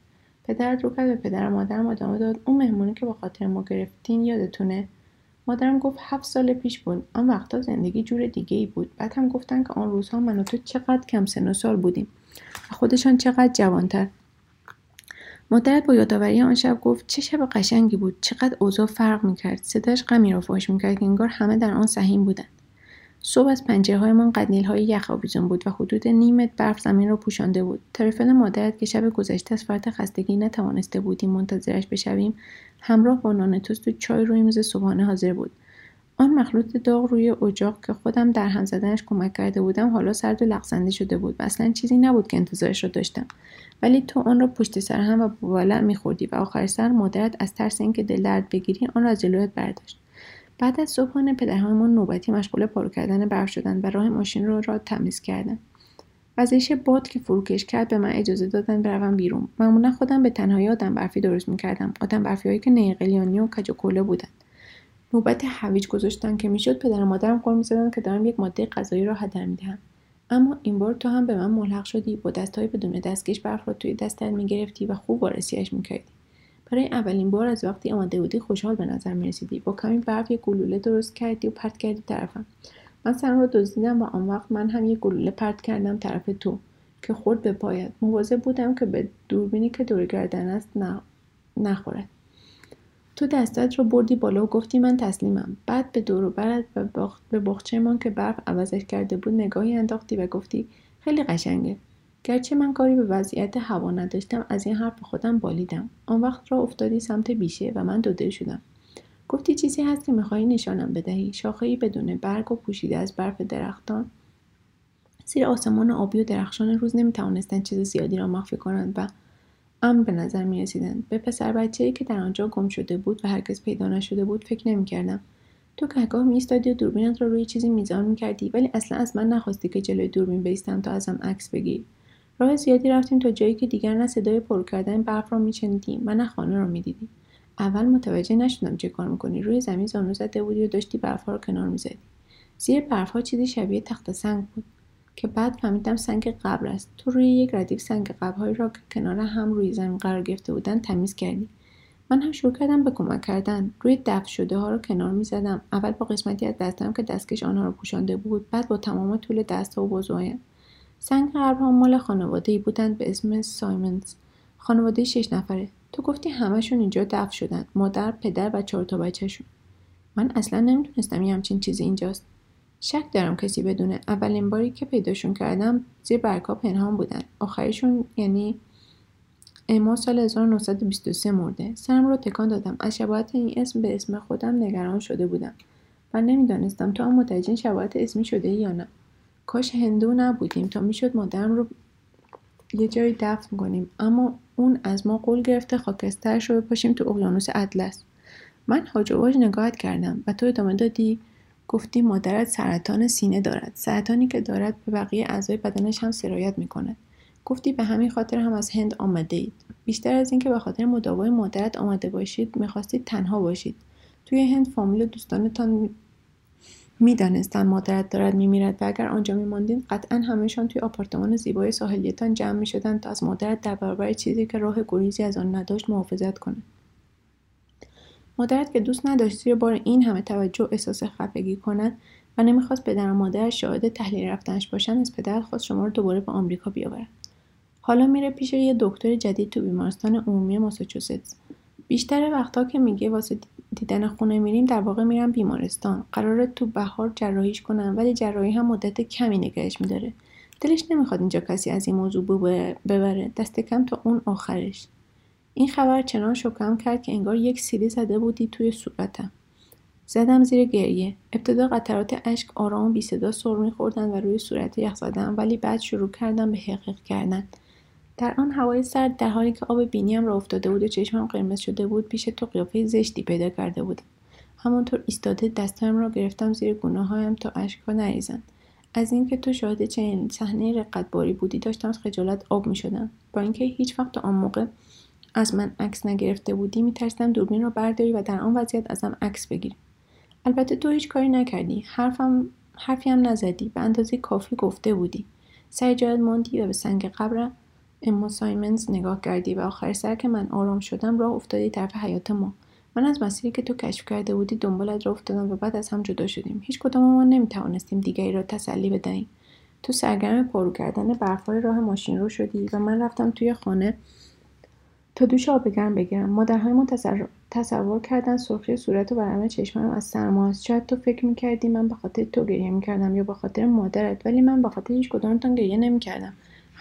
پدرت رو کرد به پدر مادرم ادامه داد. اون مهمونی که به خاطر ما گرفتین یادتونه؟ مادرم گفت هفت سال پیش بود. آن وقتا زندگی جور دیگه ای بود. بعد هم گفتن که آن روزها من و تو چقدر کم سن و سال بودیم. و خودشان چقدر جوانتر. مادرت با یادآوری آن شب گفت چه شب قشنگی بود. چقدر اوضاع فرق می‌کرد. صداش غمی را فاش می‌کرد که انگار همه در آن سهیم بودند. صبح از پنجرههایمان قدنیل های یخآویزون بود و حدود نیمت برف زمین را پوشانده بود. تلفن مادرت که شب گذشته از فرط خستگی نتوانسته بودیم منتظرش بشویم همراه با نان توست و چای روی میز صبحانه حاضر بود. آن مخلوط داغ روی اجاق که خودم در هم زدنش کمک کرده بودم حالا سرد و لغزنده شده بود و اصلا چیزی نبود که انتظارش را داشتم. ولی تو آن را پشت سر هم و با میخوردی و آخر سر مادرت از ترس اینکه دل درد بگیری آن را از جلویت برداشت. بعد از صبحانه پدرهایمان نوبتی مشغول پارو کردن برف شدند و راه ماشین رو را تمیز کردند. وزش باد که فروکش کرد به من اجازه دادن بروم بیرون. معمولا خودم به تنهایی آدم برفی درست می‌کردم. آدم برفی هایی که نیقلیانی و کج و بودند. نوبت هویج گذاشتن که می‌شد پدر و مادرم قول می‌زدند که دارم یک ماده غذایی را هدر می‌دهم. اما این بار تو هم به من ملحق شدی. با دستهای بدون دستکش برف را توی دستت می‌گرفتی و خوب وارسیش می‌کردی. برای اولین بار از وقتی آماده بودی خوشحال به نظر می‌رسیدی. با کمی برف یک گلوله درست کردی و پرت کردی طرفم. من سرم رو دزدیدم و آن وقت من هم یک گلوله پرت کردم طرف تو که خورد به پایت. مواظب بودم که به دوربینی که دور گردن است نخورد. تو دستت رو بردی بالا و گفتی من تسلیمم. بعد به دور و برت و به باغچهمان که برف عوضش کرده بود نگاهی انداختی و گفتی خیلی قشنگه. گرچه من کاری به وضعیت هوا نداشتم از این حرف خودم بالیدم آن وقت را افتادی سمت بیشه و من دو شدم گفتی چیزی هست که می‌خواهی نشانم بدهی شاخهای بدون برگ و پوشیده از برف درختان زیر آسمان آبی و درخشان روز نمی‌توانستند چیز زیادی را مخفی کنند و امن به نظر می رسیدند. به پسر بچه که در آنجا گم شده بود و هرگز پیدا نشده بود فکر نمی کردم. تو گهگاه می و دوربینت را روی چیزی میزان می کردی ولی اصلا از من نخواستی که جلوی دوربین بیستم تا ازم عکس بگیری. راه زیادی رفتیم تا جایی که دیگر نه صدای پر کردن برف را میشنیدیم و نه خانه را می‌دیدیم. اول متوجه نشدم چه کار می‌کنی. روی زمین زانو زده بودی و داشتی برفها را کنار می‌زدی. زیر برفها چیزی شبیه تخت سنگ بود که بعد فهمیدم سنگ قبر است. تو روی یک ردیف سنگ قبرهایی را که کنار هم روی زمین قرار گرفته بودند تمیز کردی. من هم شروع کردم به کمک کردن. روی دفع شده ها را کنار می زدم اول با قسمتی از دستم که دستکش آنها را پوشانده بود بعد با تمام طول دست و بزوهایم سنگ ها مال خانواده ای بودند به اسم سایمنز. خانواده شش نفره. تو گفتی همشون اینجا دفن شدند مادر پدر و چهار تا بچهشون. من اصلا نمی‌دونستم یه همچین چیزی اینجاست. شک دارم کسی بدونه. اولین باری که پیداشون کردم زیر برگها پنهان بودن. آخرشون یعنی اما سال 1923 مرده. سرم رو تکان دادم. از شباهت این اسم به اسم خودم نگران شده بودم و نمی‌دانستم تو هم متوجه شباهت اسمی شده یا نه. کاش هندو نبودیم تا می‌شد مادرم رو یه جایی دفن کنیم. اما اون از ما قول گرفته خاکسترش رو بپاشیم تو اقیانوس اطلس. من هاج نگاهت کردم و تو ادامه دادی گفتی مادرت سرطان سینه دارد. سرطانی که دارد به بقیه اعضای بدنش هم سرایت می‌کند. گفتی به همین خاطر هم از هند آمده اید بیشتر از اینکه به خاطر مداوای مادرت آمده باشید می‌خواستید تنها باشید. توی هند فامیل و دوستانتان می‌دانستم مادرت دارد میمیرد و اگر آنجا میماندید قطعا همهشان توی آپارتمان زیبای ساحلیتان جمع می‌شدند تا از مادرت در برابر چیزی که راه گریزی از آن نداشت محافظت کند مادرت که دوست نداشت زیر بار این همه توجه احساس خفگی کند و نمی‌خواست پدر و مادرش شاهد تحلیل رفتنش باشند از پدرت خواست شما رو دوباره به آمریکا بیاورد. حالا میره پیش یه دکتر جدید تو بیمارستان عمومی ماساچوستس. بیشتر وقتا که میگه واسه دیدن خونه میریم در واقع میرم بیمارستان. قراره تو بهار جراحیش کنم ولی جراحی هم مدت کمی نگهش میداره. دلش نمی‌خواد اینجا کسی از این موضوع ببره دست کم تا اون آخرش. این خبر چنان شکم کرد که انگار یک سیلی زده بودی توی صورتم. زدم زیر گریه. ابتدا قطرات اشک آرام بی صدا سر میخوردن و روی صورت یخ زدم ولی بعد شروع کردم به حقیق کردن. در آن هوای سرد در حالی که آب بینیم را افتاده بود و چشمم قرمز شده بود پیش تو قیافه زشتی پیدا کرده بودم. همانطور ایستاده دستهایم را گرفتم زیر گناههایم تا اشکها نریزند از اینکه تو شاهد چنین صحنه رقتباری بودی داشتم از خجالت آب می شدم با اینکه هیچ وقت آن موقع از من عکس نگرفته بودی میترسیدم دوربین را برداری و در آن وضعیت ازم عکس بگیری. البته تو هیچ کاری نکردی. حرفم حرفی هم نزدی. به اندازه کافی گفته بودی. سر جایت ماندی و به سنگ قبرم اما سایمنز نگاه کردی و آخر سر که من آرام شدم راه افتادی طرف حیات ما. من از مسیری که تو کشف کرده بودی دنبالت را افتادم و بعد از هم جدا شدیم. هیچ کدام ما نمی‌توانستیم دیگری را تسلی بدهیم. تو سرگرم پارو کردن برفهای راه ماشین رو شدی و من رفتم توی خانه تا دوش آب گرم بگیرم. مادرهای ما تصور کردن سرخی صورت و ورم چشمم از سرما است. شاید تو فکر می‌کردی من به خاطر تو گریه می‌کردم یا به خاطر مادرت ولی من به خاطر هیچ کدامتان گریه نمی‌کردم.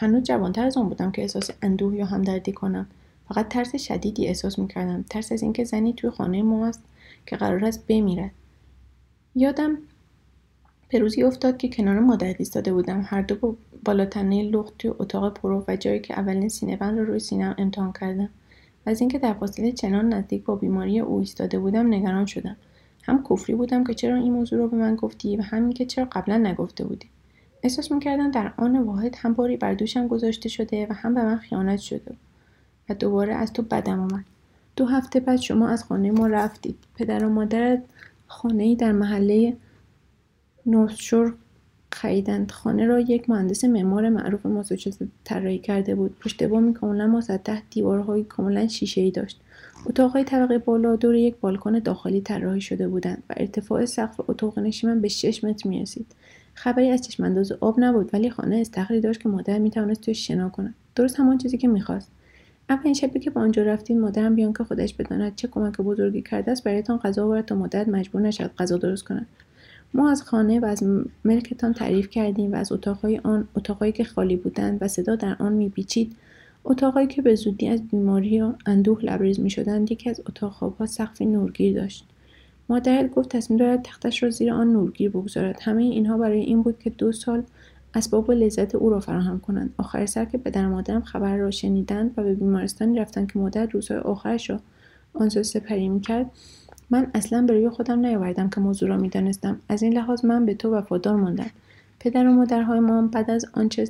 هنوز جوانتر از آن بودم که احساس اندوه یا همدردی کنم. فقط ترس شدیدی احساس می‌کردم. ترس از اینکه زنی توی خانه ما است که قرار است بمیرد یادم به روزی افتاد که کنار مادر ایستاده بودم. هر دو با بالاتنه لخت توی اتاق پرو و جایی که اولین سینهبند رو روی سینم امتحان کردم. و از اینکه در فاصله چنان نزدیک با بیماری او ایستاده بودم نگران شدم. هم کفری بودم که چرا این موضوع رو به من گفتی و هم این که چرا قبلا نگفته بودی. احساس می‌کردم در آن واحد هم باری بر دوشم گذاشته شده و هم به من خیانت شده و دوباره از تو بدم آمد. دو هفته بعد شما از خانه ما رفتید. پدر و مادرت خانه ای در محله نورثشور خریدند. خانه را یک مهندس معمار معروف ماساچوست طراحی کرده بود. پشت بامی کاملا مسطح دیوارهایی کاملا ای داشت. اتاقهای طبقه بالا دور یک بالکن داخلی طراحی شده بودند و ارتفاع سقف اتاق نشیمن به شش متر می‌رسید. خبری از چشمانداز آب نبود ولی خانه استخری داشت که مادر می‌توانست توی شنا کند. درست همان چیزی که می‌خواست. اولین شبی که با آنجا رفتیم مادرم بیان که خودش بداند چه کمک بزرگی کرده است برایتان غذا آورد تا مادرت مجبور نشد غذا درست کند. ما از خانه و از ملکتان تعریف کردیم و از اتاقهای آن اتاقهایی که خالی بودند و صدا در آن میپیچید اتاقهایی که به زودی از بیماری و اندوه لبریز می‌شدند یکی از اتاق سقف نورگیر داشت. مادرت گفت تصمیم دارد تختش را زیر آن نورگیر بگذارد. همه اینها برای این بود که دو سال اسباب و لذت او را فراهم کنند. آخر سر که پدر مادرم خبر را شنیدند و به بیمارستانی رفتند که مادر روزهای آخرش را آنجا سپری می‌کرد من اصلا به روی خودم نیاوردم که موضوع را می‌دانستم. از این لحاظ من به تو وفادار ماندم. پدر و مادرهای ما بعد از آنچه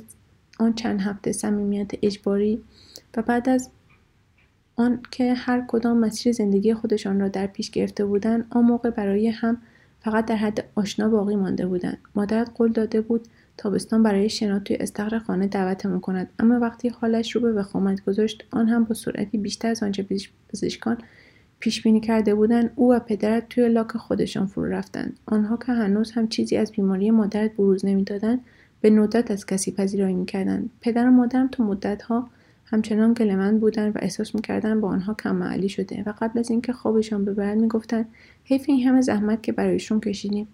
آن چند هفته صمیمیت اجباری و بعد از آن که هر کدام مسیر زندگی خودشان را در پیش گرفته بودند آن موقع برای هم فقط در حد آشنا باقی مانده بودند. مادرت قول داده بود تابستان برای شنا توی استخر خانه دعوتمون کند. اما وقتی حالش رو به وخامت گذاشت آن هم با سرعتی بیشتر از آنچه پزشکان پیش بینی کرده بودند او و پدرت توی لاک خودشان فرو رفتند. آنها که هنوز هم چیزی از بیماری مادرت بروز نمی‌دادند به ندرت از کسی پذیرایی می‌کردند. پدر و مادرم تا مدتها همچنان گلمند بودند و احساس می‌کردند با آنها کم معلی شده و قبل از اینکه خوابشان ببرد می‌گفتند حیف این همه زحمت که برایشون کشیدیم.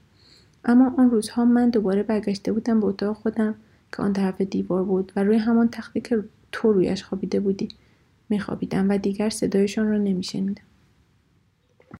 اما آن روزها من دوباره برگشته بودم به اتاق خودم که آن طرف دیوار بود و روی همان تختی که تو رویش خوابیده بودی میخوابیدم و دیگر صدایشان را نمیشنیدم.